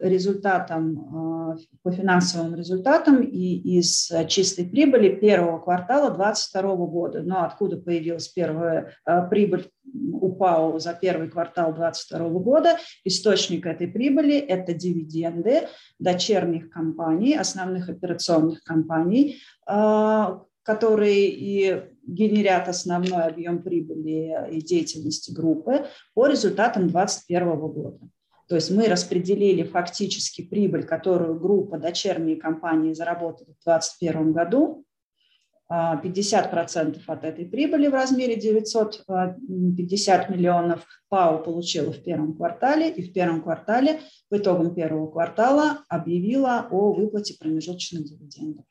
результатам, а, по финансовым результатам и из чистой прибыли первого квартала 2022 года. Но откуда появилась первая а, прибыль у ПАО за первый квартал 2022 года? Источник этой прибыли – это дивиденды дочерних компаний, основных операционных компаний, которые и генерят основной объем прибыли и деятельности группы по результатам 2021 года. То есть мы распределили фактически прибыль, которую группа дочерние компании заработала в 2021 году. 50% от этой прибыли в размере 950 миллионов ПАО получила в первом квартале, и в первом квартале, по итогам первого квартала, объявила о выплате промежуточных дивидендов.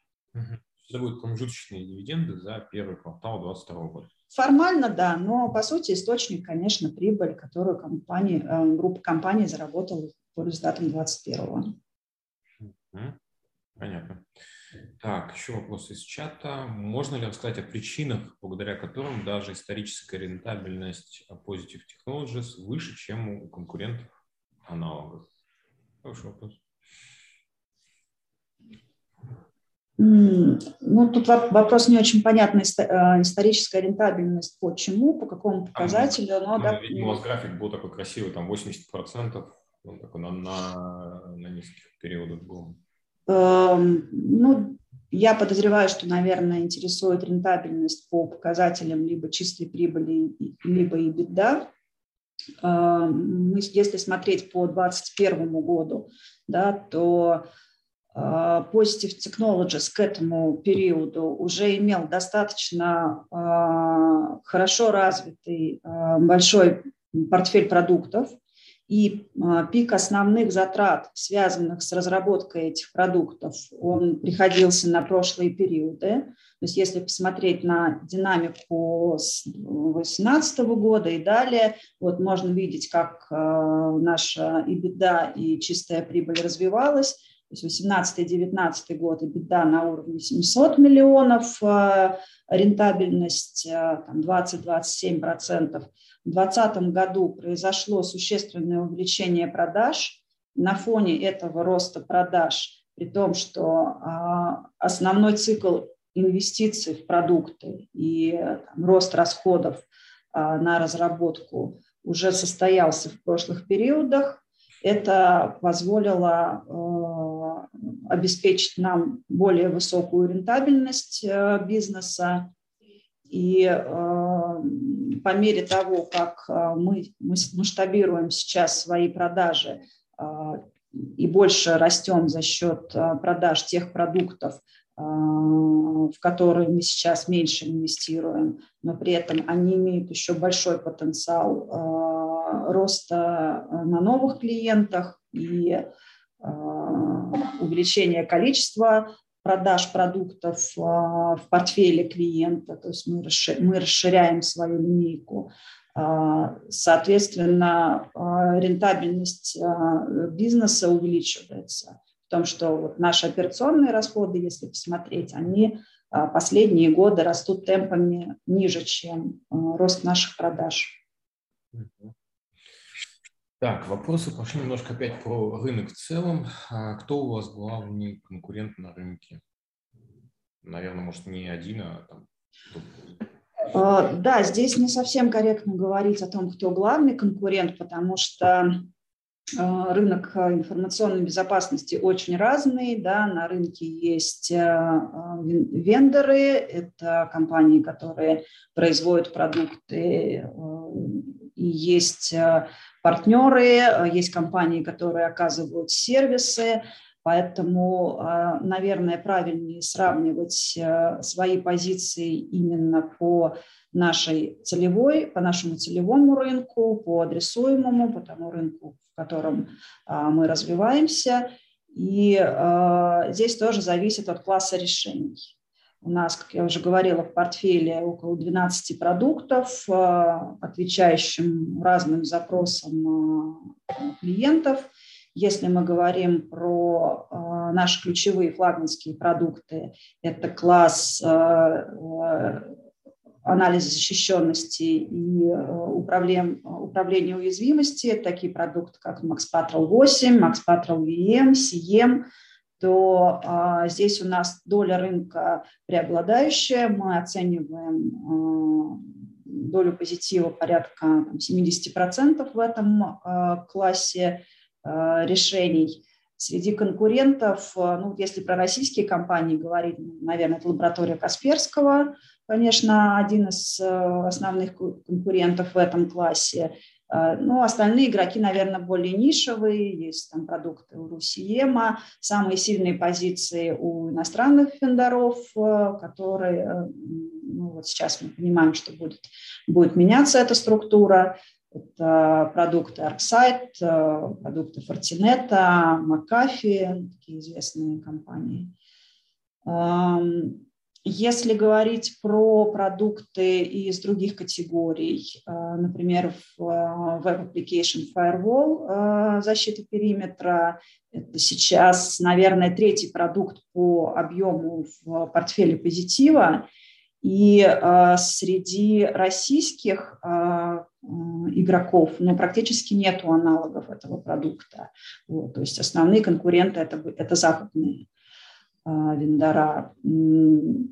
Это будут промежуточные дивиденды за первый квартал 2022 года. Формально, да, но по сути источник, конечно, прибыль, которую компания, э, группа компаний заработала по результатам 2021 Понятно. Так, еще вопрос из чата. Можно ли рассказать о причинах, благодаря которым даже историческая рентабельность Positive Technologies выше, чем у конкурентов аналогов? Хороший вопрос. Ну, тут вопрос не очень понятный. Э, историческая рентабельность почему, по какому показателю. Но, ну, да, видимо, у вас график был такой красивый, там 80%, он такой на, на, на низких периодах был. Эм, ну, я подозреваю, что, наверное, интересует рентабельность по показателям либо чистой прибыли, либо и беда. Эм, если смотреть по 2021 году, да, то Positive Technologies к этому периоду уже имел достаточно э, хорошо развитый э, большой портфель продуктов, и а, пик основных затрат, связанных с разработкой этих продуктов, он приходился на прошлые периоды. То есть если посмотреть на динамику с 2018 года и далее, вот можно видеть, как а, наша и и чистая прибыль развивалась. То есть 18-19 год беда на уровне 700 миллионов, а, рентабельность 20-27%. В 2020 году произошло существенное увеличение продаж. На фоне этого роста продаж, при том, что а, основной цикл инвестиций в продукты и там, рост расходов на разработку уже состоялся в прошлых периодах, это позволило обеспечить нам более высокую рентабельность бизнеса. И по мере того, как а, мы, масштабируем сейчас свои продажи и больше растем за счет продаж тех продуктов, в которые мы сейчас меньше инвестируем, но при этом они имеют еще большой потенциал роста на новых клиентах. И увеличения количества продаж продуктов а, в портфеле клиента, то есть мы расширяем свою линейку. А, соответственно, а, рентабельность бизнеса увеличивается. В том, что вот наши операционные расходы, если посмотреть, они последние годы растут темпами ниже, чем рост наших продаж. Так, вопросы пошли немножко опять про рынок в целом. А кто у вас главный конкурент на рынке? Наверное, может, не один, а там... А, да, здесь не совсем корректно говорить о том, кто главный конкурент, потому что а, рынок информационной безопасности очень разный. Да, на рынке есть вендоры, это компании, которые производят продукты, и есть партнеры, э, есть компании, которые оказывают сервисы, Поэтому, э, наверное, правильнее сравнивать э, свои позиции именно по нашей целевой, по нашему целевому рынку, по адресуемому, по тому рынку, в котором мы развиваемся. И здесь тоже зависит от класса решений. У нас, как я уже говорила, в портфеле около 12 продуктов, э, отвечающим разным запросам э, клиентов. Если мы говорим про э, наши ключевые флагманские продукты, это класс анализа защищенности и управления уязвимости, такие продукты, как Max Patrol 8, Max Patrol VM, CM – то а, здесь у нас доля рынка преобладающая. Мы оцениваем а, долю позитива порядка там, 70% в этом а, классе а, решений. Среди конкурентов, а, ну, если про российские компании говорить, ну, наверное, это лаборатория Касперского, конечно, один из а, основных конкурентов в этом классе. А, ну, остальные игроки, наверное, более нишевые. Есть там продукты у Русиема, самые сильные позиции у иностранных вендоров, э, которые, э, ну, вот сейчас мы понимаем, что будет, будет меняться эта структура. Это продукты ArcSight, э, продукты Fortinet, McAfee, такие известные компании. Если говорить про продукты из других категорий, например, в Web Application Firewall защита периметра, это сейчас, наверное, третий продукт по объему в портфеле позитива. И э, среди российских э, игроков ну, практически нет аналогов этого продукта. Вот, то есть основные конкуренты это, это западные э, вендора.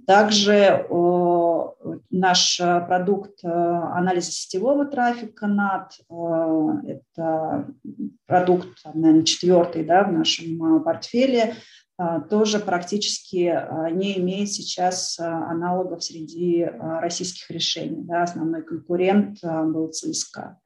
Также э, наш продукт э, анализа сетевого трафика э, это продукт, наверное, четвертый да, в нашем портфеле, тоже практически не имеет сейчас аналогов среди российских решений. Да, основной конкурент был ЦСКА.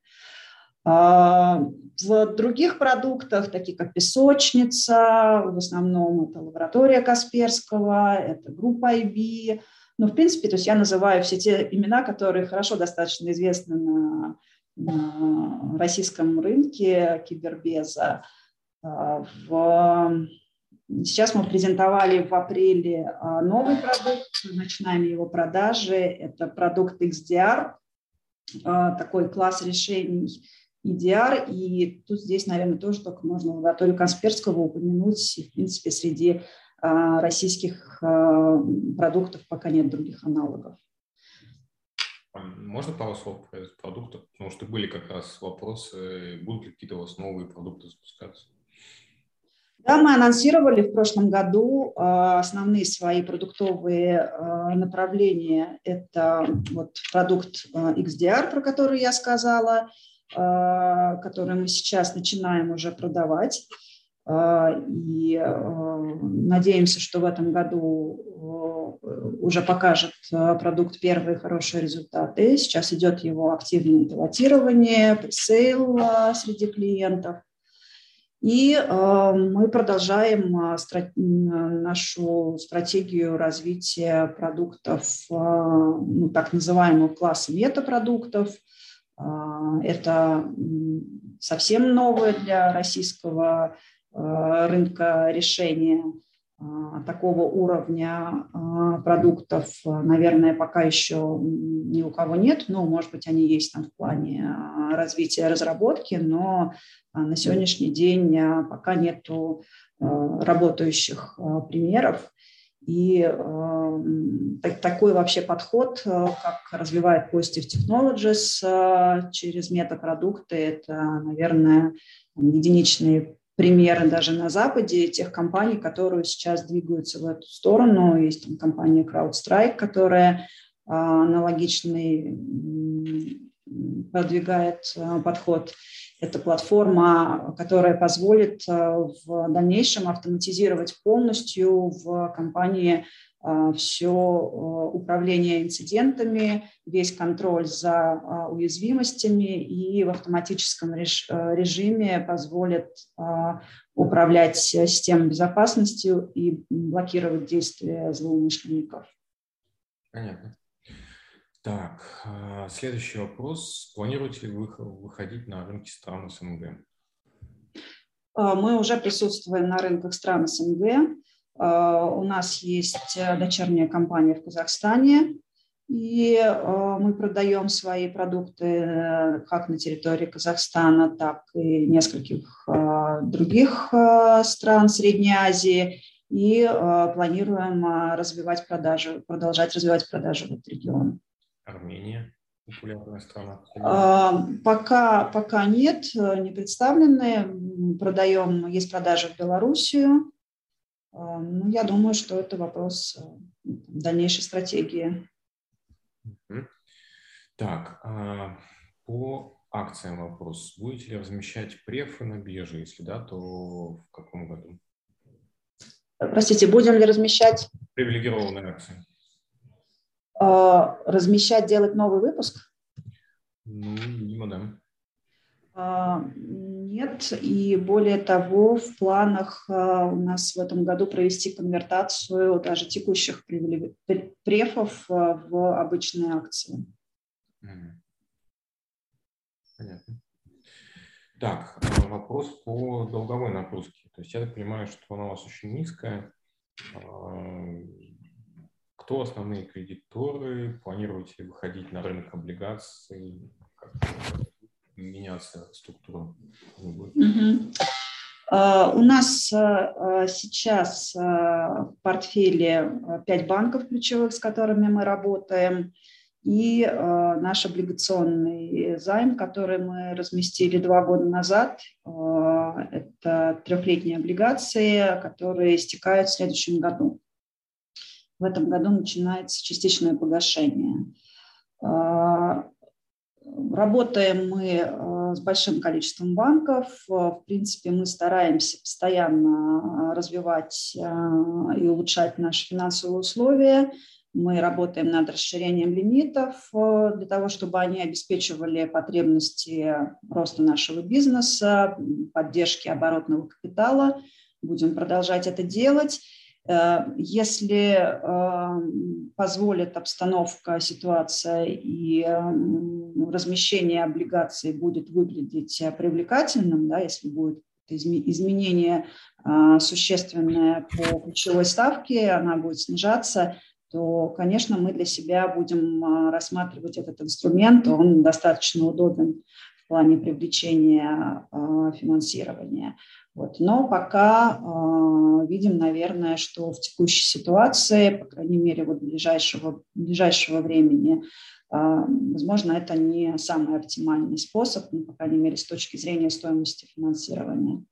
В других продуктах, такие как песочница, в основном это лаборатория Касперского, это группа IB. Но, в принципе, то есть я называю все те имена, которые хорошо достаточно известны на, на российском рынке кибербеза. В Сейчас мы презентовали в апреле а, новый продукт, начинаем его продажи. Это продукт XDR, а, такой класс решений EDR. И тут здесь, наверное, тоже только можно лабораторию Касперского упомянуть. И, в принципе, среди а, российских продуктов пока нет других аналогов. Можно пару слов про этот продукт? Потому что были как раз вопросы, будут ли какие-то у вас новые продукты запускаться? Да, мы анонсировали в прошлом году а, основные свои продуктовые а, направления. Это вот продукт а, XDR, про который я сказала, который мы сейчас начинаем уже продавать. И надеемся, что в этом году уже покажет продукт первые хорошие результаты. Сейчас идет его активное пилотирование, пресейл среди клиентов. И э, мы продолжаем э, нашу стратегию развития продуктов, э, ну, так называемого класса метапродуктов. Э, это совсем новое для российского э, рынка решение а, такого уровня а, продуктов, наверное, пока еще ни у кого нет. Ну, может быть, они есть там в плане а, развития разработки, но на сегодняшний день пока нету работающих примеров. И такой вообще подход, как развивает Positive Technologies через метапродукты, это, наверное, единичные примеры даже на Западе тех компаний, которые сейчас двигаются в эту сторону. Есть там компания CrowdStrike, которая а, аналогичный продвигает а, подход. Это платформа, которая позволит а, в дальнейшем автоматизировать полностью в компании а, все а, управление инцидентами, весь контроль за уязвимостями и в автоматическом режиме позволит управлять системой безопасности и блокировать действия злоумышленников. Понятно. Так, следующий вопрос. Планируете ли вы выходить на рынки стран СНГ? Мы уже присутствуем на рынках стран СНГ. Э, у нас есть э, дочерняя компания в Казахстане, и э, мы продаем свои продукты как на территории Казахстана, так и нескольких других стран Средней Азии. И планируем развивать продажи, продолжать развивать продажи в этот регион. Армения популярная страна? Пока, пока нет, не представлены. Продаем, есть продажи в Белоруссию, а, ну, я думаю, что это вопрос э, дальнейшей стратегии. Так, а, по акциям вопрос. Будете ли размещать префы на бирже? Если да, то в каком году? Простите, будем ли размещать? Привилегированные акции. А, размещать, делать новый выпуск? Ну, видимо, да. А, нет, и более того, в планах а, у нас в этом году провести конвертацию даже текущих префов а, в обычные акции. Понятно. Так, вопрос по долговой нагрузке. То есть я так понимаю, что она у вас очень низкая. Кто основные кредиторы, планируете выходить на рынок облигаций, меняться структура? Угу. У нас сейчас в портфеле 5 банков ключевых, с которыми мы работаем и наш облигационный займ, который мы разместили два года назад, это трехлетние облигации, которые истекают в следующем году. В этом году начинается частичное погашение. Э, работаем мы э, с большим количеством банков. В принципе, мы стараемся постоянно развивать э, и улучшать наши финансовые условия. Мы работаем над расширением лимитов для того, чтобы они обеспечивали потребности роста нашего бизнеса, поддержки оборотного капитала. Будем продолжать это делать. Э, если э, позволит обстановка, ситуация и размещение облигаций будет выглядеть привлекательным, да, если будет изменение существенное по ключевой ставке, она будет снижаться, то, конечно, мы для себя будем рассматривать этот инструмент. Он достаточно удобен в плане привлечения финансирования. Вот. Но пока видим, наверное, что в текущей ситуации, по крайней мере, вот ближайшего, ближайшего времени, э, возможно, это не самый оптимальный способ, ну, по крайней мере, с точки зрения стоимости финансирования.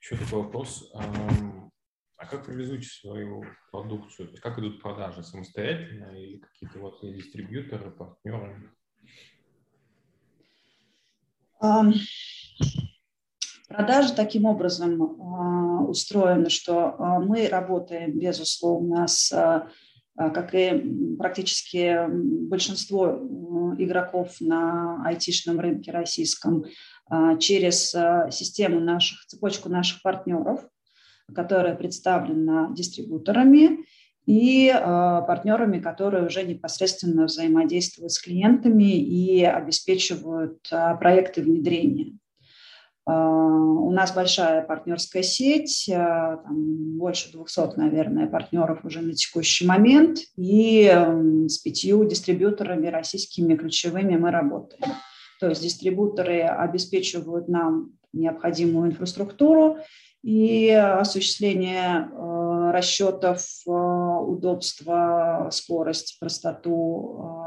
Еще такой вопрос. А как реализуете свою продукцию? Как идут продажи? Самостоятельно или какие-то вот дистрибьюторы, партнеры? Продажи таким образом а, устроены, что а, мы работаем, безусловно, с, а, как и практически большинство игроков на айтишном рынке российском, через систему наших, цепочку наших партнеров, которая представлена дистрибуторами и партнерами, которые уже непосредственно взаимодействуют с клиентами и обеспечивают проекты внедрения. Э, у нас большая партнерская сеть, там больше 200, наверное, партнеров уже на текущий момент, и с пятью дистрибьюторами российскими ключевыми мы работаем. То есть дистрибуторы обеспечивают нам необходимую инфраструктуру, и осуществление э, расчетов, э, удобства, скорость, простоту, э,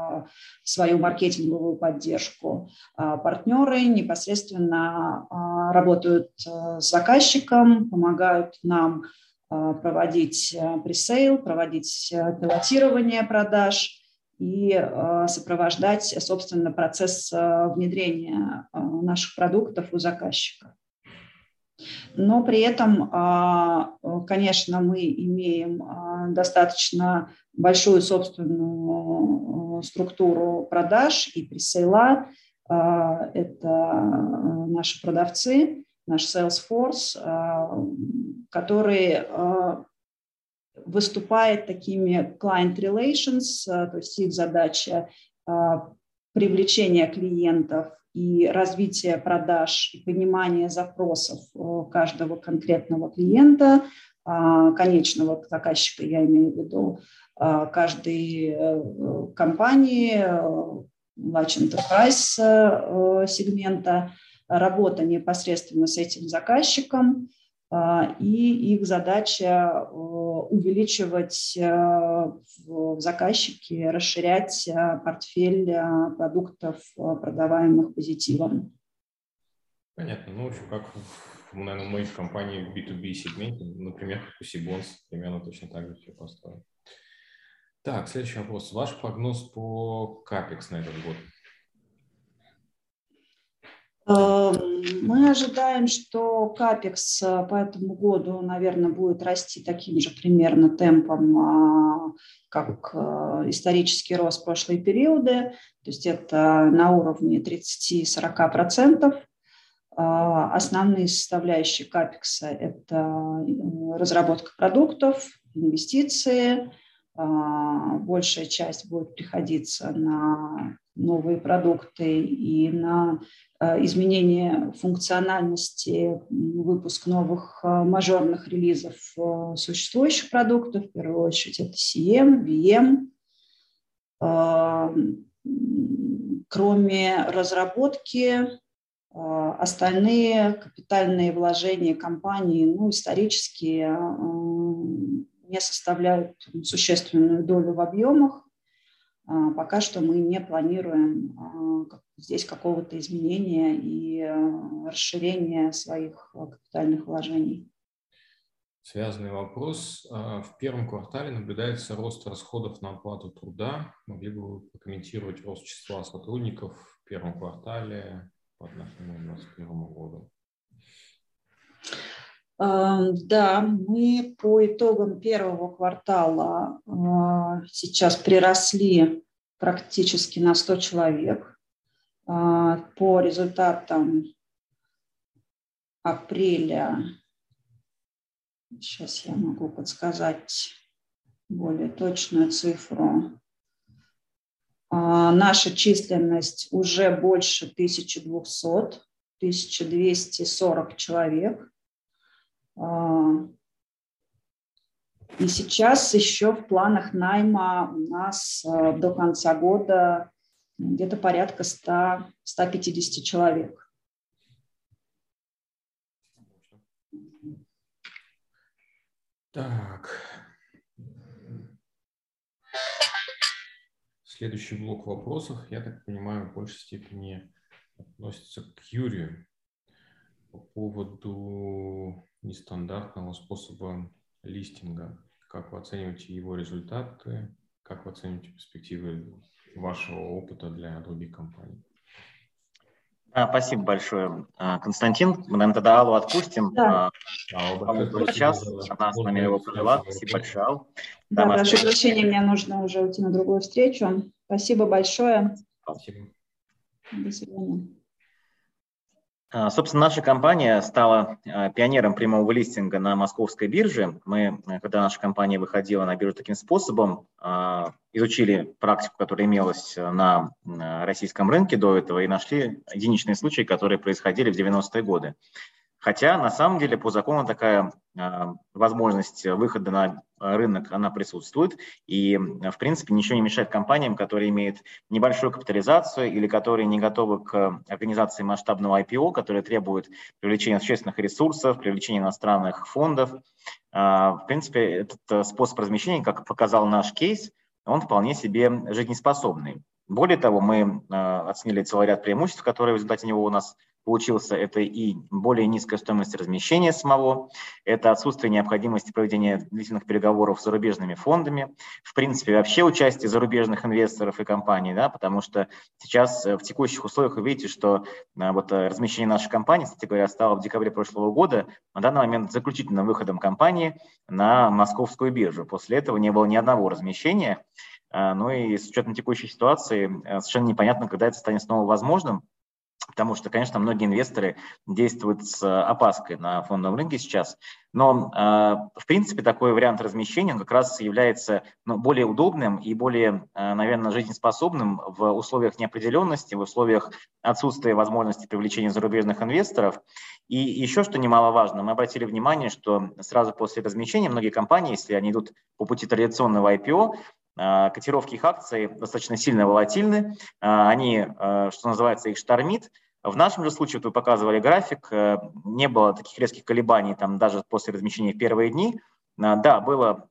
свою маркетинговую поддержку. А партнеры непосредственно работают с заказчиком, помогают нам проводить пресейл, проводить пилотирование продаж и сопровождать, собственно, процесс внедрения наших продуктов у заказчика. Но при этом, а, конечно, мы имеем а, достаточно большую собственную структуру продаж и пресейла. А, это наши продавцы, наш Salesforce, который выступает такими client relations, то есть их задача привлечение клиентов и развитие продаж и понимание запросов э, каждого конкретного клиента, а, конечного заказчика, я имею в виду, а, каждой э, компании, э, large enterprise сегмента, работа непосредственно с этим заказчиком, и их задача увеличивать в заказчике, расширять портфель продуктов, продаваемых позитивом. Понятно. Ну, в общем, как, наверное, в многих компаниях в B2B сегменте, например, у Сибонс, примерно точно так же все построено. Так, следующий вопрос. Ваш прогноз по CAPEX на этот год? Эм, мы ожидаем, что капекс э, по этому году, наверное, будет расти таким же примерно темпом, а, как э, исторический рост прошлые периоды. То есть это на уровне 30-40%. А, основные составляющие капекса – это э, разработка продуктов, инвестиции. А, большая часть будет приходиться на новые продукты и на изменение функциональности, выпуск новых мажорных релизов существующих продуктов, в первую очередь это CM, VM. Кроме разработки, остальные капитальные вложения компании ну, исторически не составляют существенную долю в объемах. А, пока что мы не планируем а, здесь какого-то изменения и а, расширения своих капитальных вложений. Связанный вопрос. В первом квартале наблюдается рост расходов на оплату труда. Могли бы вы прокомментировать рост числа сотрудников в первом квартале по отношению к 2021 году? Да, мы по итогам первого квартала а, сейчас приросли практически на 100 человек. А, по результатам апреля, сейчас я могу подсказать более точную цифру, а, наша численность уже больше 1200, 1240 человек. А, и сейчас еще в планах найма у нас а, до конца года где-то порядка 100, 150 человек. Так. Следующий блок вопросов, я так понимаю, в большей степени относится к Юрию по поводу нестандартного способа листинга. Как вы оцениваете его результаты? Как вы оцениваете перспективы вашего опыта для других компаний? Да, спасибо большое, а, Константин. Мы, наверное, тогда Аллу отпустим. Да. А, сейчас она с нами его провела. Спасибо большое, Ал. Да, да прошу прощения, мне нужно уже уйти на другую встречу. Спасибо большое. Спасибо. До свидания. А, собственно, наша компания стала а, пионером прямого листинга на московской бирже. Мы, э, когда наша компания выходила на биржу таким способом, а, изучили практику, которая имелась на российском рынке до этого, и нашли единичные случаи, которые происходили в 90-е годы. Хотя на самом деле по закону такая возможность выхода на рынок, она присутствует. И, в принципе, ничего не мешает компаниям, которые имеют небольшую капитализацию или которые не готовы к организации масштабного IPO, которые требуют привлечения общественных ресурсов, привлечения иностранных фондов. А, в принципе, этот способ размещения, как показал наш кейс, он вполне себе жизнеспособный. Более того, мы а, оценили целый ряд преимуществ, которые в результате него у нас получился, это и более низкая стоимость размещения самого, это отсутствие необходимости проведения длительных переговоров с зарубежными фондами, в принципе, вообще участие зарубежных инвесторов и компаний, да, потому что сейчас э, в текущих условиях вы видите, что э, вот э, размещение нашей компании, кстати говоря, стало в декабре прошлого года, на данный момент заключительным выходом компании на московскую биржу. После этого не было ни одного размещения, ну и с учетом текущей ситуации совершенно непонятно, когда это станет снова возможным. Потому что, конечно, многие инвесторы действуют с опаской на фондовом рынке сейчас. Но, э, в принципе, такой вариант размещения как раз является ну, более удобным и более, э, наверное, жизнеспособным в условиях неопределенности, в условиях отсутствия возможности привлечения зарубежных инвесторов. И еще что немаловажно, мы обратили внимание, что сразу после размещения многие компании, если они идут по пути традиционного IPO, котировки их акций достаточно сильно волатильны, а, они, а, что называется, их штормит. В нашем же случае, вот вы показывали график, э, не было таких резких колебаний там даже после размещения в первые дни. Да, было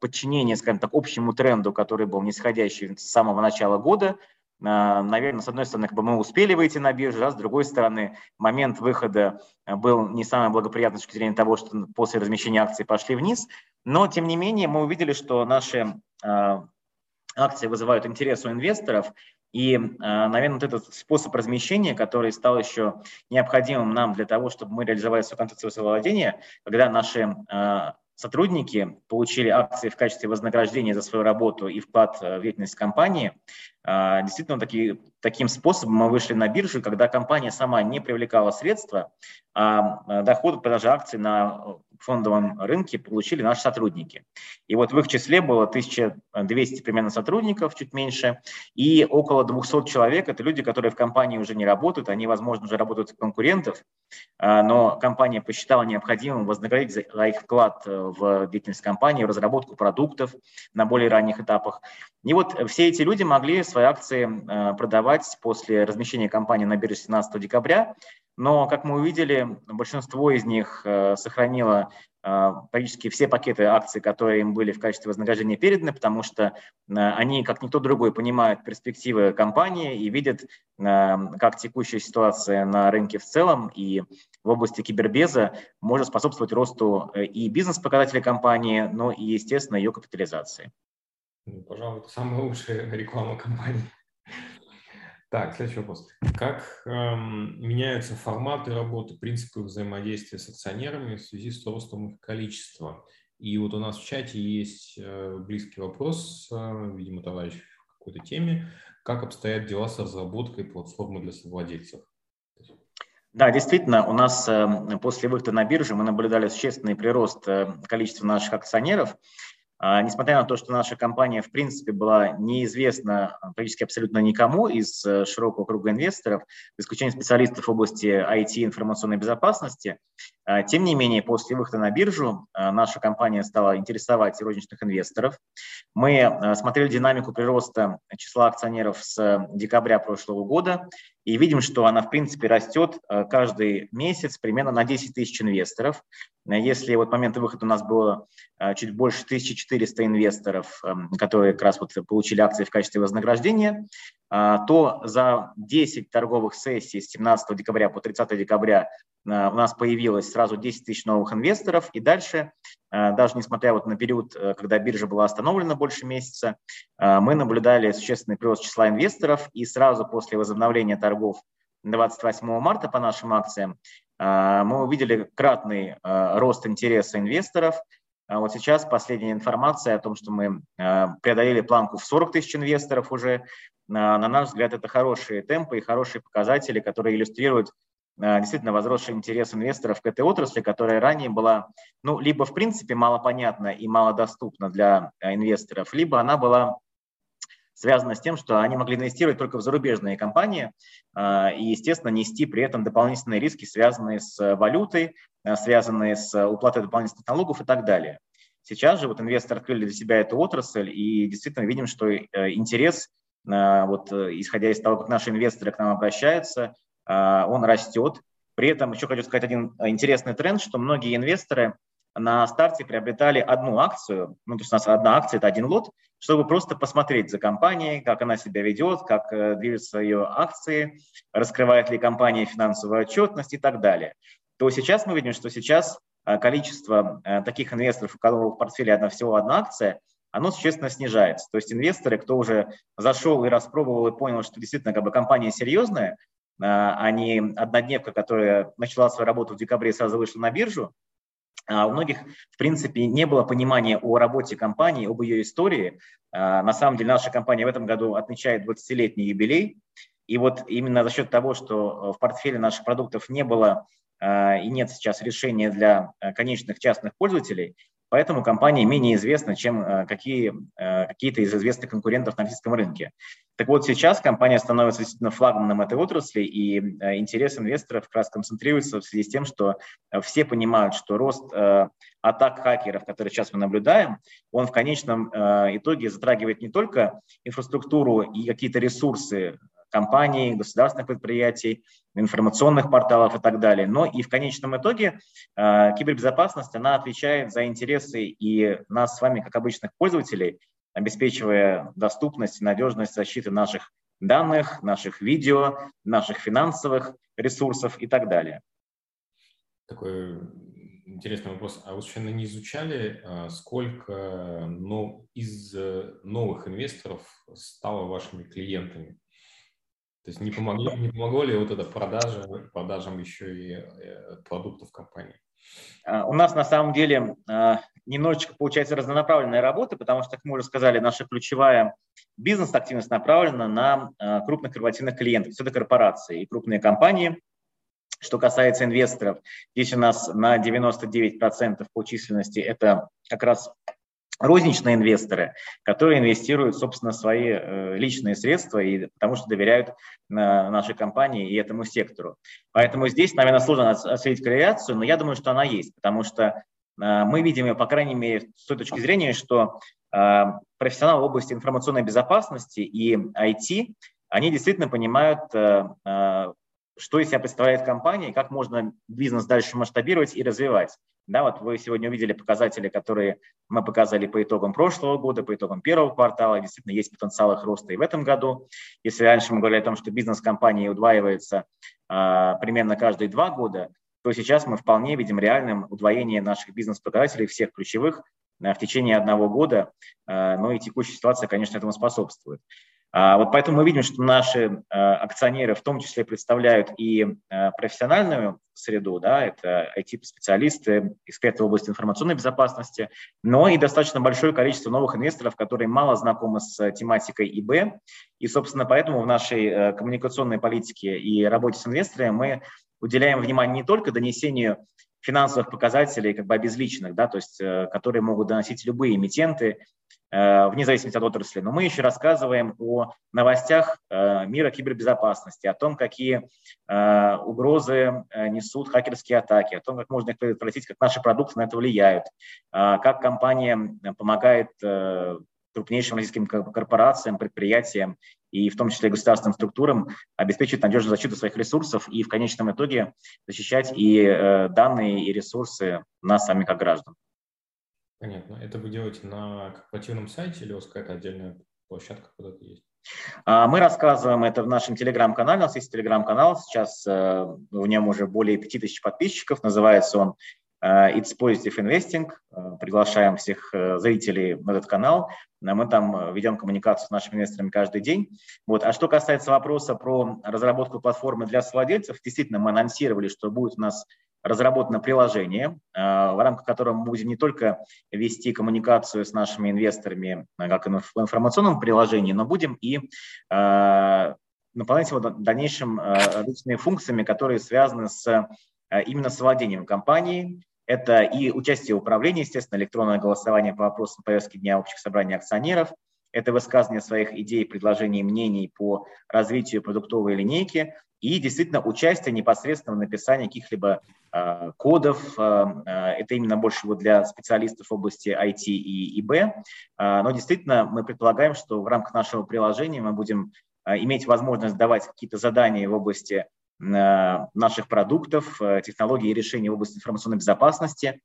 подчинение, скажем так, общему тренду, который был нисходящий с самого начала года. Наверное, с одной стороны, как бы мы успели выйти на биржу, а с другой стороны, момент выхода был не самый благоприятный с точки зрения того, что после размещения акций пошли вниз. Но, тем не менее, мы увидели, что наши а, акции вызывают интерес у инвесторов, и, наверное, вот этот способ размещения, который стал еще необходимым нам для того, чтобы мы реализовали свою концепцию владения, когда наши сотрудники получили акции в качестве вознаграждения за свою работу и вклад в деятельность компании, действительно таки, таким способом мы вышли на биржу, когда компания сама не привлекала средства, а доход от продажи акций на фондовом рынке получили наши сотрудники. И вот в их числе было 1200 примерно сотрудников, чуть меньше, и около 200 человек – это люди, которые в компании уже не работают, они, возможно, уже работают у конкурентов, а, но компания посчитала необходимым вознаградить за их вклад э, в деятельность компании, в разработку продуктов на более ранних этапах. И вот все эти люди могли свои акции э, продавать после размещения компании на бирже 17 декабря, но, как мы увидели, большинство из них э, сохранило э, практически все пакеты акций, которые им были в качестве вознаграждения переданы, потому что э, они, как никто другой, понимают перспективы компании и видят, как текущая ситуация на рынке в целом и в области кибербеза может способствовать росту и бизнес-показателей компании, но и, естественно, ее капитализации. Ну, пожалуй, это самая лучшая реклама компании. Так, следующий вопрос. Как эм, меняются форматы работы, принципы взаимодействия с акционерами в связи с ростом их количества? И вот у нас в чате есть э, близкий вопрос, э, видимо, товарищ в какой-то теме. Как обстоят дела с разработкой платформы для совладельцев? Да, действительно, у нас э, после выхода на биржу мы наблюдали существенный прирост э, количества наших акционеров. А, несмотря на то, что наша компания, в принципе, была неизвестна а, практически абсолютно никому из э, широкого круга инвесторов, за исключением специалистов в области IT и информационной безопасности, тем не менее, после выхода на биржу наша компания стала интересовать розничных инвесторов. Мы смотрели динамику прироста числа акционеров с декабря прошлого года и видим, что она, в принципе, растет каждый месяц примерно на 10 тысяч инвесторов. Если вот момент выхода у нас было чуть больше 1400 инвесторов, которые как раз вот получили акции в качестве вознаграждения, то за 10 торговых сессий с 17 декабря по 30 декабря у нас появилось сразу 10 тысяч новых инвесторов, и дальше, даже несмотря вот на период, когда биржа была остановлена больше месяца, мы наблюдали существенный прирост числа инвесторов, и сразу после возобновления торгов 28 марта по нашим акциям а, мы увидели кратный а, рост интереса инвесторов. А вот сейчас последняя информация о том, что мы преодолели планку в 40 тысяч инвесторов уже. На наш взгляд, это хорошие темпы и хорошие показатели, которые иллюстрируют действительно возросший интерес инвесторов к этой отрасли, которая ранее была, ну, либо в принципе малопонятна и малодоступна для инвесторов, либо она была связано с тем, что они могли инвестировать только в зарубежные компании а, и, естественно, нести при этом дополнительные риски, связанные с валютой, а, связанные с уплатой дополнительных налогов и так далее. Сейчас же вот инвесторы открыли для себя эту отрасль и действительно видим, что э, интерес, а, вот, э, исходя из того, как наши инвесторы к нам обращаются, он растет. При этом еще хочу сказать один интересный тренд, что многие инвесторы на старте приобретали одну акцию, ну, то есть у нас одна акция – это один лот, чтобы просто посмотреть за компанией, как она себя ведет, как э, движутся ее акции, раскрывает ли компания финансовую отчетность и так далее. То сейчас мы видим, что сейчас э, количество э, таких инвесторов, у кого в портфеле одна, всего одна акция, оно существенно снижается. То есть инвесторы, кто уже зашел и распробовал и понял, что действительно как бы компания серьезная, а не однодневка, которая начала свою работу в декабре и сразу вышла на биржу, у многих, в принципе, не было понимания о работе компании, об ее истории. А, на самом деле наша компания в этом году отмечает 20-летний юбилей. И вот именно за счет того, что в портфеле наших продуктов не было а, и нет сейчас решения для конечных частных пользователей, Поэтому компания менее известна, чем э, какие, э, какие-то из известных конкурентов на российском рынке. Так вот, сейчас компания становится действительно флагманом этой отрасли, и э, интерес инвесторов как раз концентрируется в связи с тем, что все понимают, что рост атак хакеров, которые сейчас мы наблюдаем, он в конечном итоге затрагивает не только инфраструктуру и какие-то ресурсы компаний, государственных предприятий, информационных порталов и так далее. Но и в конечном итоге э, кибербезопасность, она отвечает за интересы и нас с вами, как обычных пользователей, обеспечивая доступность и надежность защиты наших данных, наших видео, наших финансовых ресурсов и так далее. Такой интересный вопрос. А вы случайно не изучали, а, сколько ну, из э, новых инвесторов стало вашими клиентами? То есть не помогло, не помогло ли вот это продажа, продажам еще и э, продуктов компании? А, у нас на самом деле а, немножечко получается разнонаправленная работа, потому что, как мы уже сказали, наша ключевая бизнес-активность направлена на э, крупных корпоративных клиентов. Все это корпорации и крупные компании. Что касается инвесторов, здесь у нас на 99% по численности это как раз розничные инвесторы, которые инвестируют, собственно, свои э, личные средства, и, потому что доверяют э, нашей компании и этому сектору. Поэтому здесь, наверное, сложно осветить корреляцию, но я думаю, что она есть, потому что мы видим ее, по крайней мере, с той точки зрения, что профессионалы в области информационной безопасности и IT, они действительно понимают, что из себя представляет компания, и как можно бизнес дальше масштабировать и развивать. Да, вот вы сегодня увидели показатели, которые мы показали по итогам прошлого года, по итогам первого квартала. Действительно, есть потенциал их роста и в этом году. Если раньше мы говорили о том, что бизнес компании удваивается а, примерно каждые два года, то сейчас мы вполне видим реальным удвоение наших бизнес-показателей всех ключевых а, в течение одного года. А, но и текущая ситуация, конечно, этому способствует. А, вот поэтому мы видим, что наши а, акционеры в том числе представляют и профессиональную среду, да, это IT-специалисты, эксперты в области информационной безопасности, но и достаточно большое количество новых инвесторов, которые мало знакомы с тематикой ИБ. И, собственно, поэтому в нашей коммуникационной политике и работе с инвесторами мы уделяем внимание не только донесению финансовых показателей, как бы обезличенных, да, то есть, э, которые могут доносить любые эмитенты, Э, вне зависимости от отрасли. Но мы еще рассказываем о новостях э, мира кибербезопасности, о том, какие угрозы несут хакерские атаки, о том, как можно их предотвратить, как наши продукты на это влияют, как компания помогает крупнейшим российским корпорациям, предприятиям и в том числе государственным структурам обеспечивать надежную защиту своих ресурсов и в конечном итоге защищать и данные, и ресурсы нас самих как граждан. Понятно. Это вы делаете на корпоративном сайте или у вас какая-то отдельная площадка куда-то есть? А, мы рассказываем это в нашем телеграм-канале. У нас есть телеграм-канал. Сейчас э, в нем уже более 5000 подписчиков. Называется он э, It's Positive Investing. Э, приглашаем всех зрителей на этот канал. Мы там ведем коммуникацию с нашими инвесторами каждый день. Вот. А что касается вопроса про разработку платформы для владельцев, действительно, мы анонсировали, что будет у нас разработано приложение, в рамках которого мы будем не только вести коммуникацию с нашими инвесторами, как в информационном приложении, но будем и наполнять его дальнейшим различными функциями, которые связаны с именно с владением компанией. Это и участие в управлении, естественно, электронное голосование по вопросам повестки дня общих собраний акционеров, это высказывание своих идей, предложений, мнений по развитию продуктовой линейки, и действительно участие непосредственно в написании каких-либо э, кодов. Э, это именно больше вот для специалистов в области IT и ИБ. Э, но действительно мы предполагаем, что в рамках нашего приложения мы будем э, иметь возможность давать какие-то задания в области наших продуктов, технологий и решений в области информационной безопасности.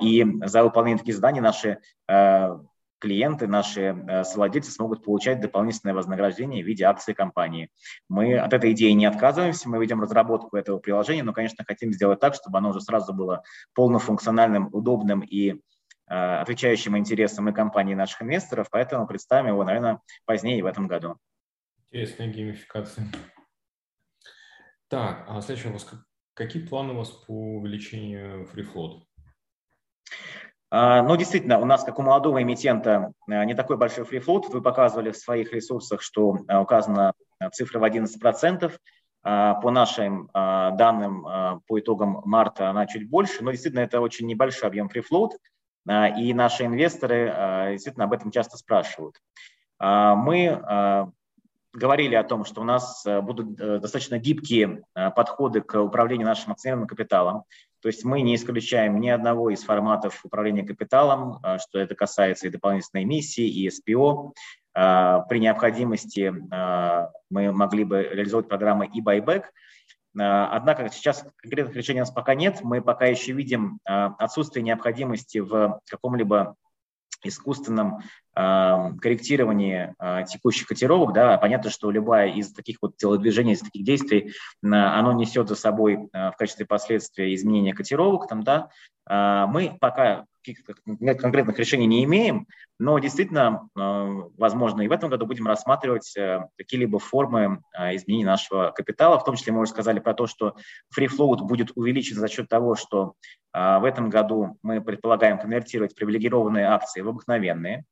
И за выполнение таких заданий наши клиенты, наши э, совладельцы смогут получать дополнительное вознаграждение в виде акций компании. Мы от этой идеи не отказываемся, мы ведем разработку этого приложения, но, конечно, хотим сделать так, чтобы оно уже сразу было полнофункциональным, удобным и э, отвечающим интересам и компании наших инвесторов, поэтому представим его, наверное, позднее в этом году. Интересная геймификация. Так, а следующий вопрос. Какие планы у вас по увеличению free float? А, но действительно, у нас, как у молодого эмитента, э, не такой большой фрифлот. Вы показывали в своих ресурсах, что э, указана цифра в 11%. А, по нашим а, данным, по итогам марта она чуть больше, но действительно это очень небольшой объем фрифлот, и наши инвесторы действительно об этом часто спрашивают. Мы говорили о том, что у нас будут достаточно гибкие подходы к управлению нашим акционерным капиталом. То есть мы не исключаем ни одного из форматов управления капиталом, что это касается и дополнительной эмиссии, и СПО. При необходимости мы могли бы реализовать программы и buyback. Однако сейчас конкретных решений у нас пока нет. Мы пока еще видим отсутствие необходимости в каком-либо искусственном э, корректировании э, текущих котировок, да, понятно, что любая из таких вот телодвижений, из таких действий, э, оно несет за собой э, в качестве последствия изменения котировок, там, да, э, мы пока конкретных решений не имеем, но действительно, возможно, и в этом году будем рассматривать какие-либо формы изменения нашего капитала. В том числе мы уже сказали про то, что free float будет увеличен за счет того, что в этом году мы предполагаем конвертировать привилегированные акции в обыкновенные.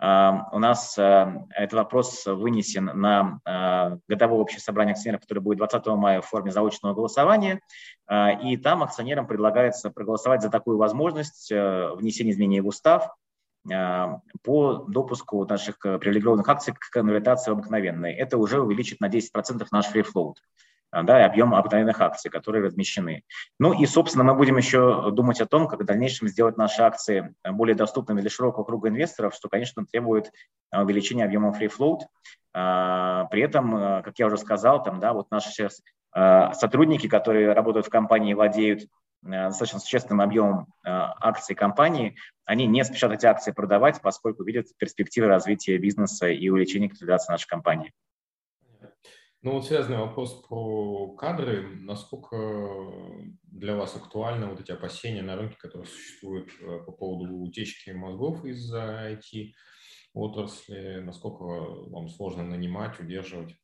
У нас э, этот вопрос вынесен на э, годовое общее собрание акционеров, которое будет 20 мая в форме заочного голосования. Э, и там акционерам предлагается проголосовать за такую возможность внесения изменений в устав по допуску наших привилегированных акций к конвертации в обыкновенные. Это уже увеличит на 10% наш free float. Да, и объем обыкновенных акций, которые размещены. Ну и, собственно, мы будем еще думать о том, как в дальнейшем сделать наши акции более доступными для широкого круга инвесторов, что, конечно, требует а, увеличения объема free float. А, при этом, как я уже сказал, там, да, вот наши сейчас сотрудники, которые работают в компании, владеют достаточно существенным объемом акций компании, они не спешат эти акции продавать, поскольку видят перспективы развития бизнеса и увеличения капитализации нашей компании. Ну вот связанный вопрос про кадры. Насколько для вас актуальны вот эти опасения на рынке, которые существуют э, по поводу утечки мозгов из-за IT отрасли? Насколько вам сложно нанимать, удерживать?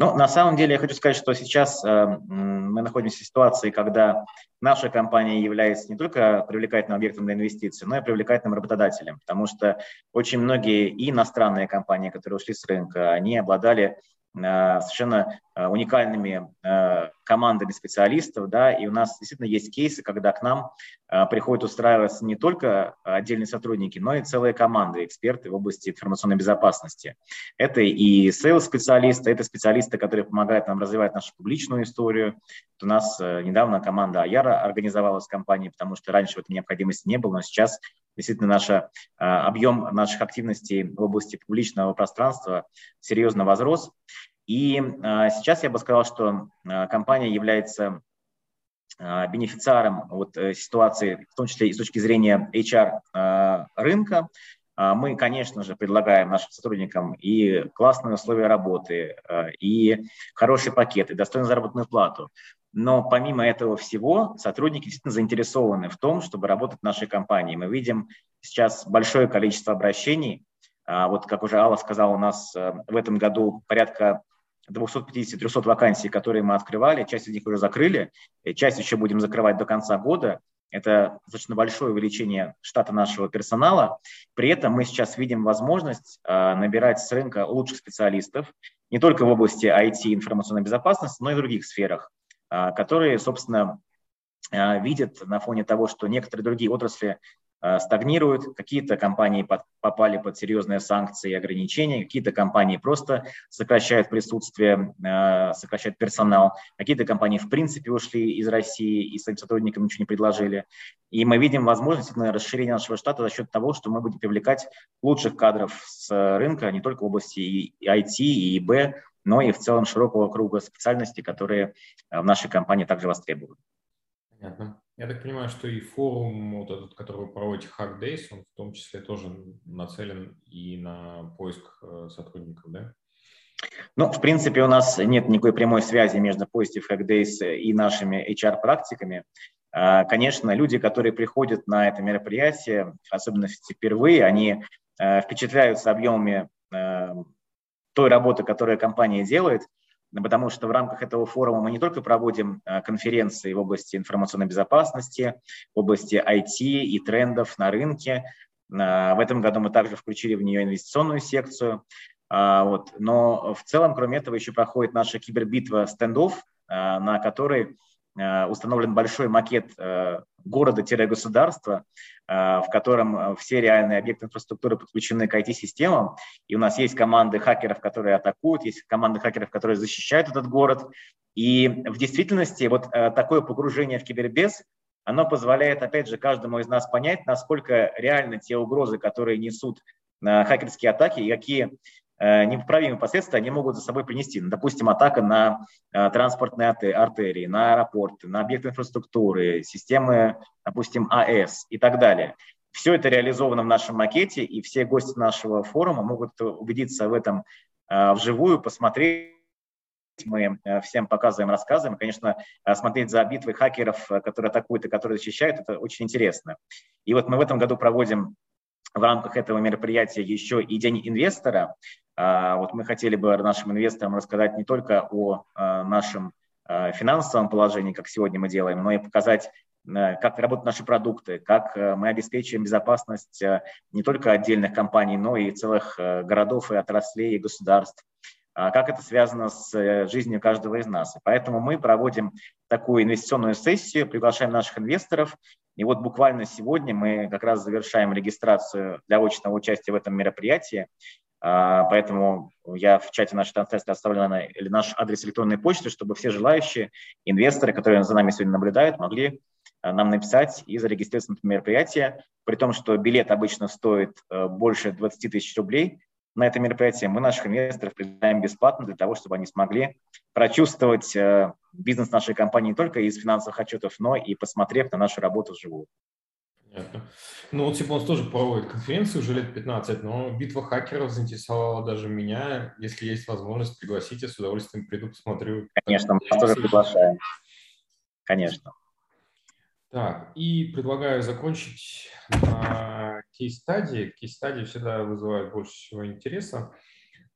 Ну, на самом деле я хочу сказать, что сейчас э, мы находимся в ситуации, когда наша компания является не только привлекательным объектом для инвестиций, но и привлекательным работодателем, потому что очень многие и иностранные компании, которые ушли с рынка, они обладали совершенно э, уникальными э, командами специалистов, да, и у нас действительно есть кейсы, когда к нам приходят устраиваться не только отдельные сотрудники, но и целые команды, эксперты в области информационной безопасности. Это и сейлс-специалисты, это специалисты, которые помогают нам развивать нашу публичную историю. У нас недавно команда Аяра организовалась в компании, потому что раньше в необходимости не было, но сейчас действительно наш объем наших активностей в области публичного пространства серьезно возрос. И а, сейчас я бы сказал, что а, компания является а, бенефициаром вот э, ситуации, в том числе и с точки зрения HR рынка. Мы, конечно же, предлагаем нашим сотрудникам и классные условия работы, и хороший пакет, и достойную заработную плату. Но помимо этого всего, сотрудники действительно заинтересованы в том, чтобы работать в нашей компании. Мы видим сейчас большое количество обращений. Вот, как уже Алла сказала, у нас э, в этом году порядка 250-300 вакансий, которые мы открывали, часть из них уже закрыли, часть еще будем закрывать до конца года. Это достаточно большое увеличение штата нашего персонала. При этом мы сейчас видим возможность э, набирать с рынка лучших специалистов не только в области IT информационной безопасности, но и в других сферах, э, которые, собственно, э, видят на фоне того, что некоторые другие отрасли стагнируют, какие-то компании под, попали под серьезные санкции и ограничения, какие-то компании просто сокращают присутствие, э, сокращают персонал, какие-то компании в принципе ушли из России и своим сотрудникам ничего не предложили. И мы видим возможность на расширения нашего штата за счет того, что мы будем привлекать лучших кадров с рынка не только в области IT и ИБ, но и в целом широкого круга специальностей, которые в нашей компании также востребованы. Понятно. Я так понимаю, что и форум, вот этот, который вы проводите, Hack Days, он в том числе тоже нацелен и на поиск э, сотрудников, да? Ну, в принципе, у нас нет никакой прямой связи между поиском Hack Days и нашими HR-практиками. А, конечно, люди, которые приходят на это мероприятие, особенно впервые, они э, впечатляются объемами э, той работы, которую компания делает – потому что в рамках этого форума мы не только проводим э, конференции в области информационной безопасности, в области IT и трендов на рынке. Э, в этом году мы также включили в нее инвестиционную секцию. Э, вот. Но в целом, кроме этого, еще проходит наша кибербитва стендов, на которой установлен большой макет города-государства, в котором все реальные объекты инфраструктуры подключены к IT-системам, и у нас есть команды хакеров, которые атакуют, есть команды хакеров, которые защищают этот город, и в действительности вот э, такое погружение в кибербез, оно позволяет, опять же, каждому из нас понять, насколько реальны те угрозы, которые несут э, хакерские атаки, и какие Э, непоправимые последствия они могут за собой принести. Ну, допустим, атака на э, транспортные артерии, на аэропорты, на объекты инфраструктуры, системы, допустим, АЭС и так далее. Все это реализовано в нашем макете, и все гости нашего форума могут убедиться в этом э, вживую, посмотреть мы э, всем показываем, рассказываем. Конечно, э, смотреть за битвой хакеров, э, которые атакуют и которые защищают, это очень интересно. И вот мы в этом году проводим в рамках этого мероприятия еще и День инвестора. А, вот мы хотели бы нашим инвесторам рассказать не только о нашем финансовом положении, как сегодня мы делаем, но и показать как работают наши продукты, как мы обеспечиваем безопасность не только отдельных компаний, но и целых городов и отраслей и государств. А как это связано с э, жизнью каждого из нас. И поэтому мы проводим такую инвестиционную сессию, приглашаем наших инвесторов. И вот буквально сегодня мы как раз завершаем регистрацию для очного участия в этом мероприятии. А, поэтому я в чате нашей трансляции оставлю или наш адрес электронной почты, чтобы все желающие инвесторы, которые за нами сегодня наблюдают, могли э, нам написать и зарегистрироваться на это мероприятие, при том, что билет обычно стоит э, больше 20 тысяч рублей, на это мероприятие, мы наших инвесторов предлагаем бесплатно для того, чтобы они смогли прочувствовать э, бизнес нашей компании не только из финансовых отчетов, но и посмотрев на нашу работу вживую. Понятно. Ну, вот Сипонс тоже проводит конференции уже лет 15, но битва хакеров заинтересовала даже меня. Если есть возможность, пригласите, с удовольствием приду, посмотрю. Конечно, мы тоже приглашаем. Конечно. Так, и предлагаю закончить на case study. Case study всегда вызывают больше всего интереса.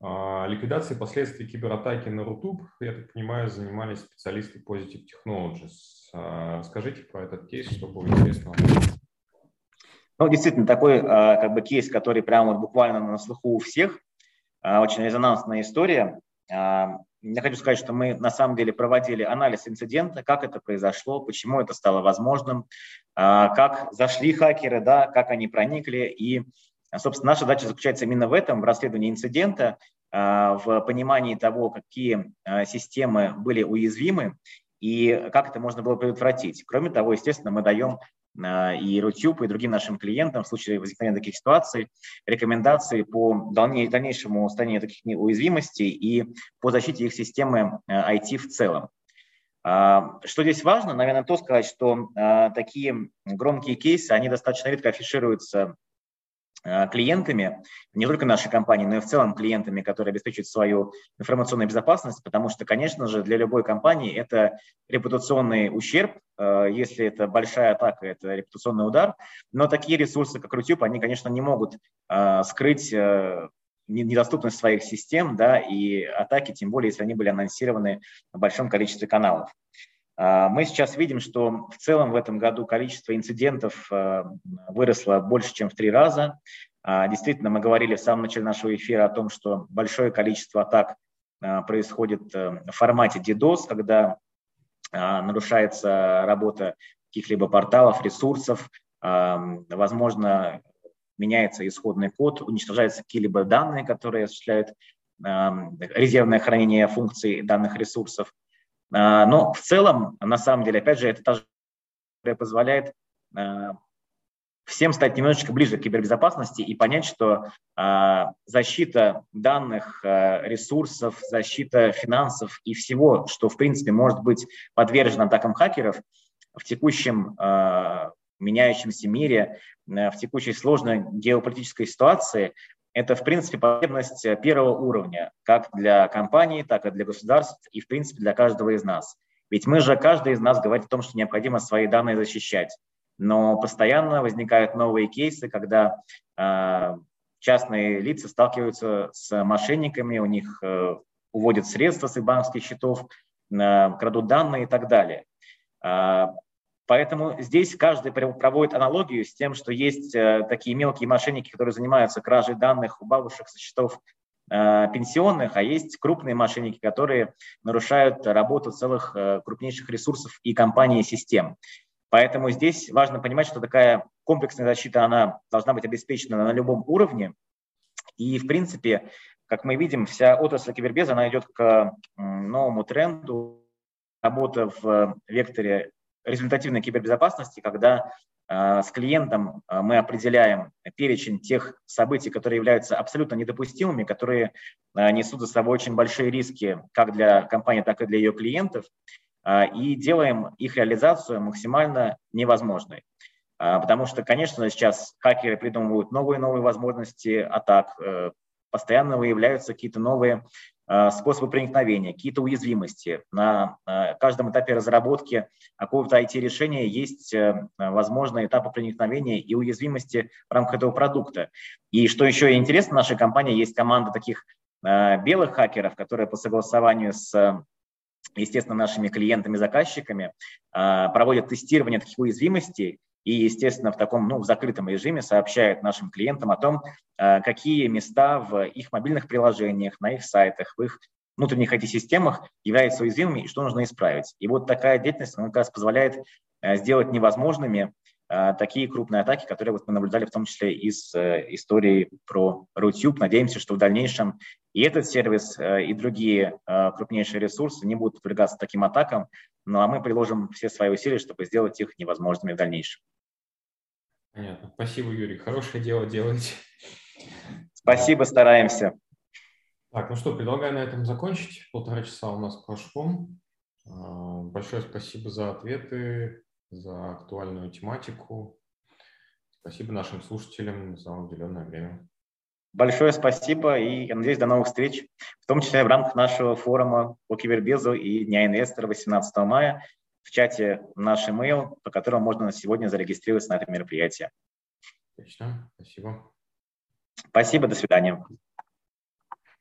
А, ликвидацией последствий кибератаки на Rutube, я так понимаю, занимались специалисты Positive Technologies. А, расскажите про этот кейс, что было интересно. Ну, действительно, такой а, как бы кейс, который прямо буквально на слуху у всех. Очень резонансная история. Я хочу сказать, что мы на самом деле проводили анализ инцидента, как это произошло, почему это стало возможным, а, как зашли хакеры, да, как они проникли. И, собственно, наша задача заключается именно в этом, в расследовании инцидента, а, в понимании того, какие а, системы были уязвимы и как это можно было предотвратить. Кроме того, естественно, мы даем и Рутюб, и другим нашим клиентам в случае возникновения таких ситуаций рекомендации по дальнейшему устранению таких уязвимостей и по защите их системы IT в целом. А, что здесь важно, наверное, то сказать, что а, такие громкие кейсы, они достаточно редко афишируются а, клиентами, не только нашей компании, но и в целом клиентами, которые обеспечивают свою информационную безопасность, потому что, конечно же, для любой компании это репутационный ущерб, а, если это большая атака, это репутационный удар, но такие ресурсы, как Рутюб, они, конечно, не могут а, скрыть недоступность своих систем да, и атаки, тем более, если они были анонсированы в большом количестве каналов. А, мы сейчас видим, что в целом в этом году количество инцидентов а, выросло больше, чем в три раза. А, действительно, мы говорили в самом начале нашего эфира о том, что большое количество атак происходит э, в формате DDoS, когда нарушается работа каких-либо порталов, ресурсов, возможно, меняется исходный код, уничтожаются какие-либо данные, которые осуществляют резервное хранение функций данных ресурсов. А, но в целом, на самом деле, опять же, это та же позволяет а, всем стать немножечко ближе к кибербезопасности и понять, что а, защита данных, ресурсов, защита финансов и всего, что, в принципе, может быть подвержено атакам хакеров в текущем меняющемся мире, в текущей сложной геополитической ситуации, это, в принципе, потребность э, первого уровня, как для компании, так и для государств, и, в принципе, для каждого из нас. Ведь мы же, каждый из нас говорит о том, что необходимо свои данные защищать. Но постоянно возникают новые кейсы, когда э, частные лица сталкиваются с мошенниками, у них э, уводят средства с их банковских счетов, э, крадут данные и так далее. Поэтому здесь каждый проводит аналогию с тем, что есть э, такие мелкие мошенники, которые занимаются кражей данных у бабушек со счетов э, пенсионных, а есть крупные мошенники, которые нарушают работу целых э, крупнейших ресурсов и компаний и систем. Поэтому здесь важно понимать, что такая комплексная защита, она должна быть обеспечена на любом уровне. И, в принципе, как мы видим, вся отрасль кибербеза, она идет к новому тренду. Работа в векторе результативной кибербезопасности, когда э, с клиентом э, мы определяем перечень тех событий, которые являются абсолютно недопустимыми, которые э, несут за собой очень большие риски как для компании, так и для ее клиентов, и делаем их реализацию максимально невозможной. Потому что, конечно, сейчас хакеры придумывают новые и новые возможности атак, постоянно выявляются какие-то новые э, способы проникновения, какие-то уязвимости. На э, каждом этапе разработки какого-то IT-решения есть возможные этапы проникновения и уязвимости в рамках этого продукта. И что еще интересно, в нашей компании есть команда таких белых хакеров, которые по согласованию с естественно, нашими клиентами-заказчиками проводят тестирование таких уязвимостей и, естественно, в таком ну, в закрытом режиме сообщают нашим клиентам о том, э, какие места в их мобильных приложениях, на их сайтах, в их внутренних IT-системах являются уязвимыми и что нужно исправить. И вот такая деятельность, она как раз позволяет э, сделать невозможными э, такие крупные атаки, которые вот мы наблюдали в том числе из истории про RootTube. Надеемся, что в дальнейшем и этот сервис, и другие крупнейшие ресурсы не будут подвергаться таким атакам, ну а мы приложим все свои усилия, чтобы сделать их невозможными в дальнейшем. Понятно. Спасибо, Юрий. Хорошее дело делаете. Спасибо, стараемся. Так, ну что, предлагаю на этом закончить. Полтора часа у нас прошло. А, большое спасибо за ответы, за актуальную тематику. Спасибо нашим слушателям за уделенное время. Большое спасибо и, я надеюсь, до новых встреч, в том числе в рамках нашего форума по кибербезу и Дня инвестора 18 мая в чате наш email, по которому можно на сегодня зарегистрироваться на это мероприятие. Отлично, спасибо. Спасибо, до свидания.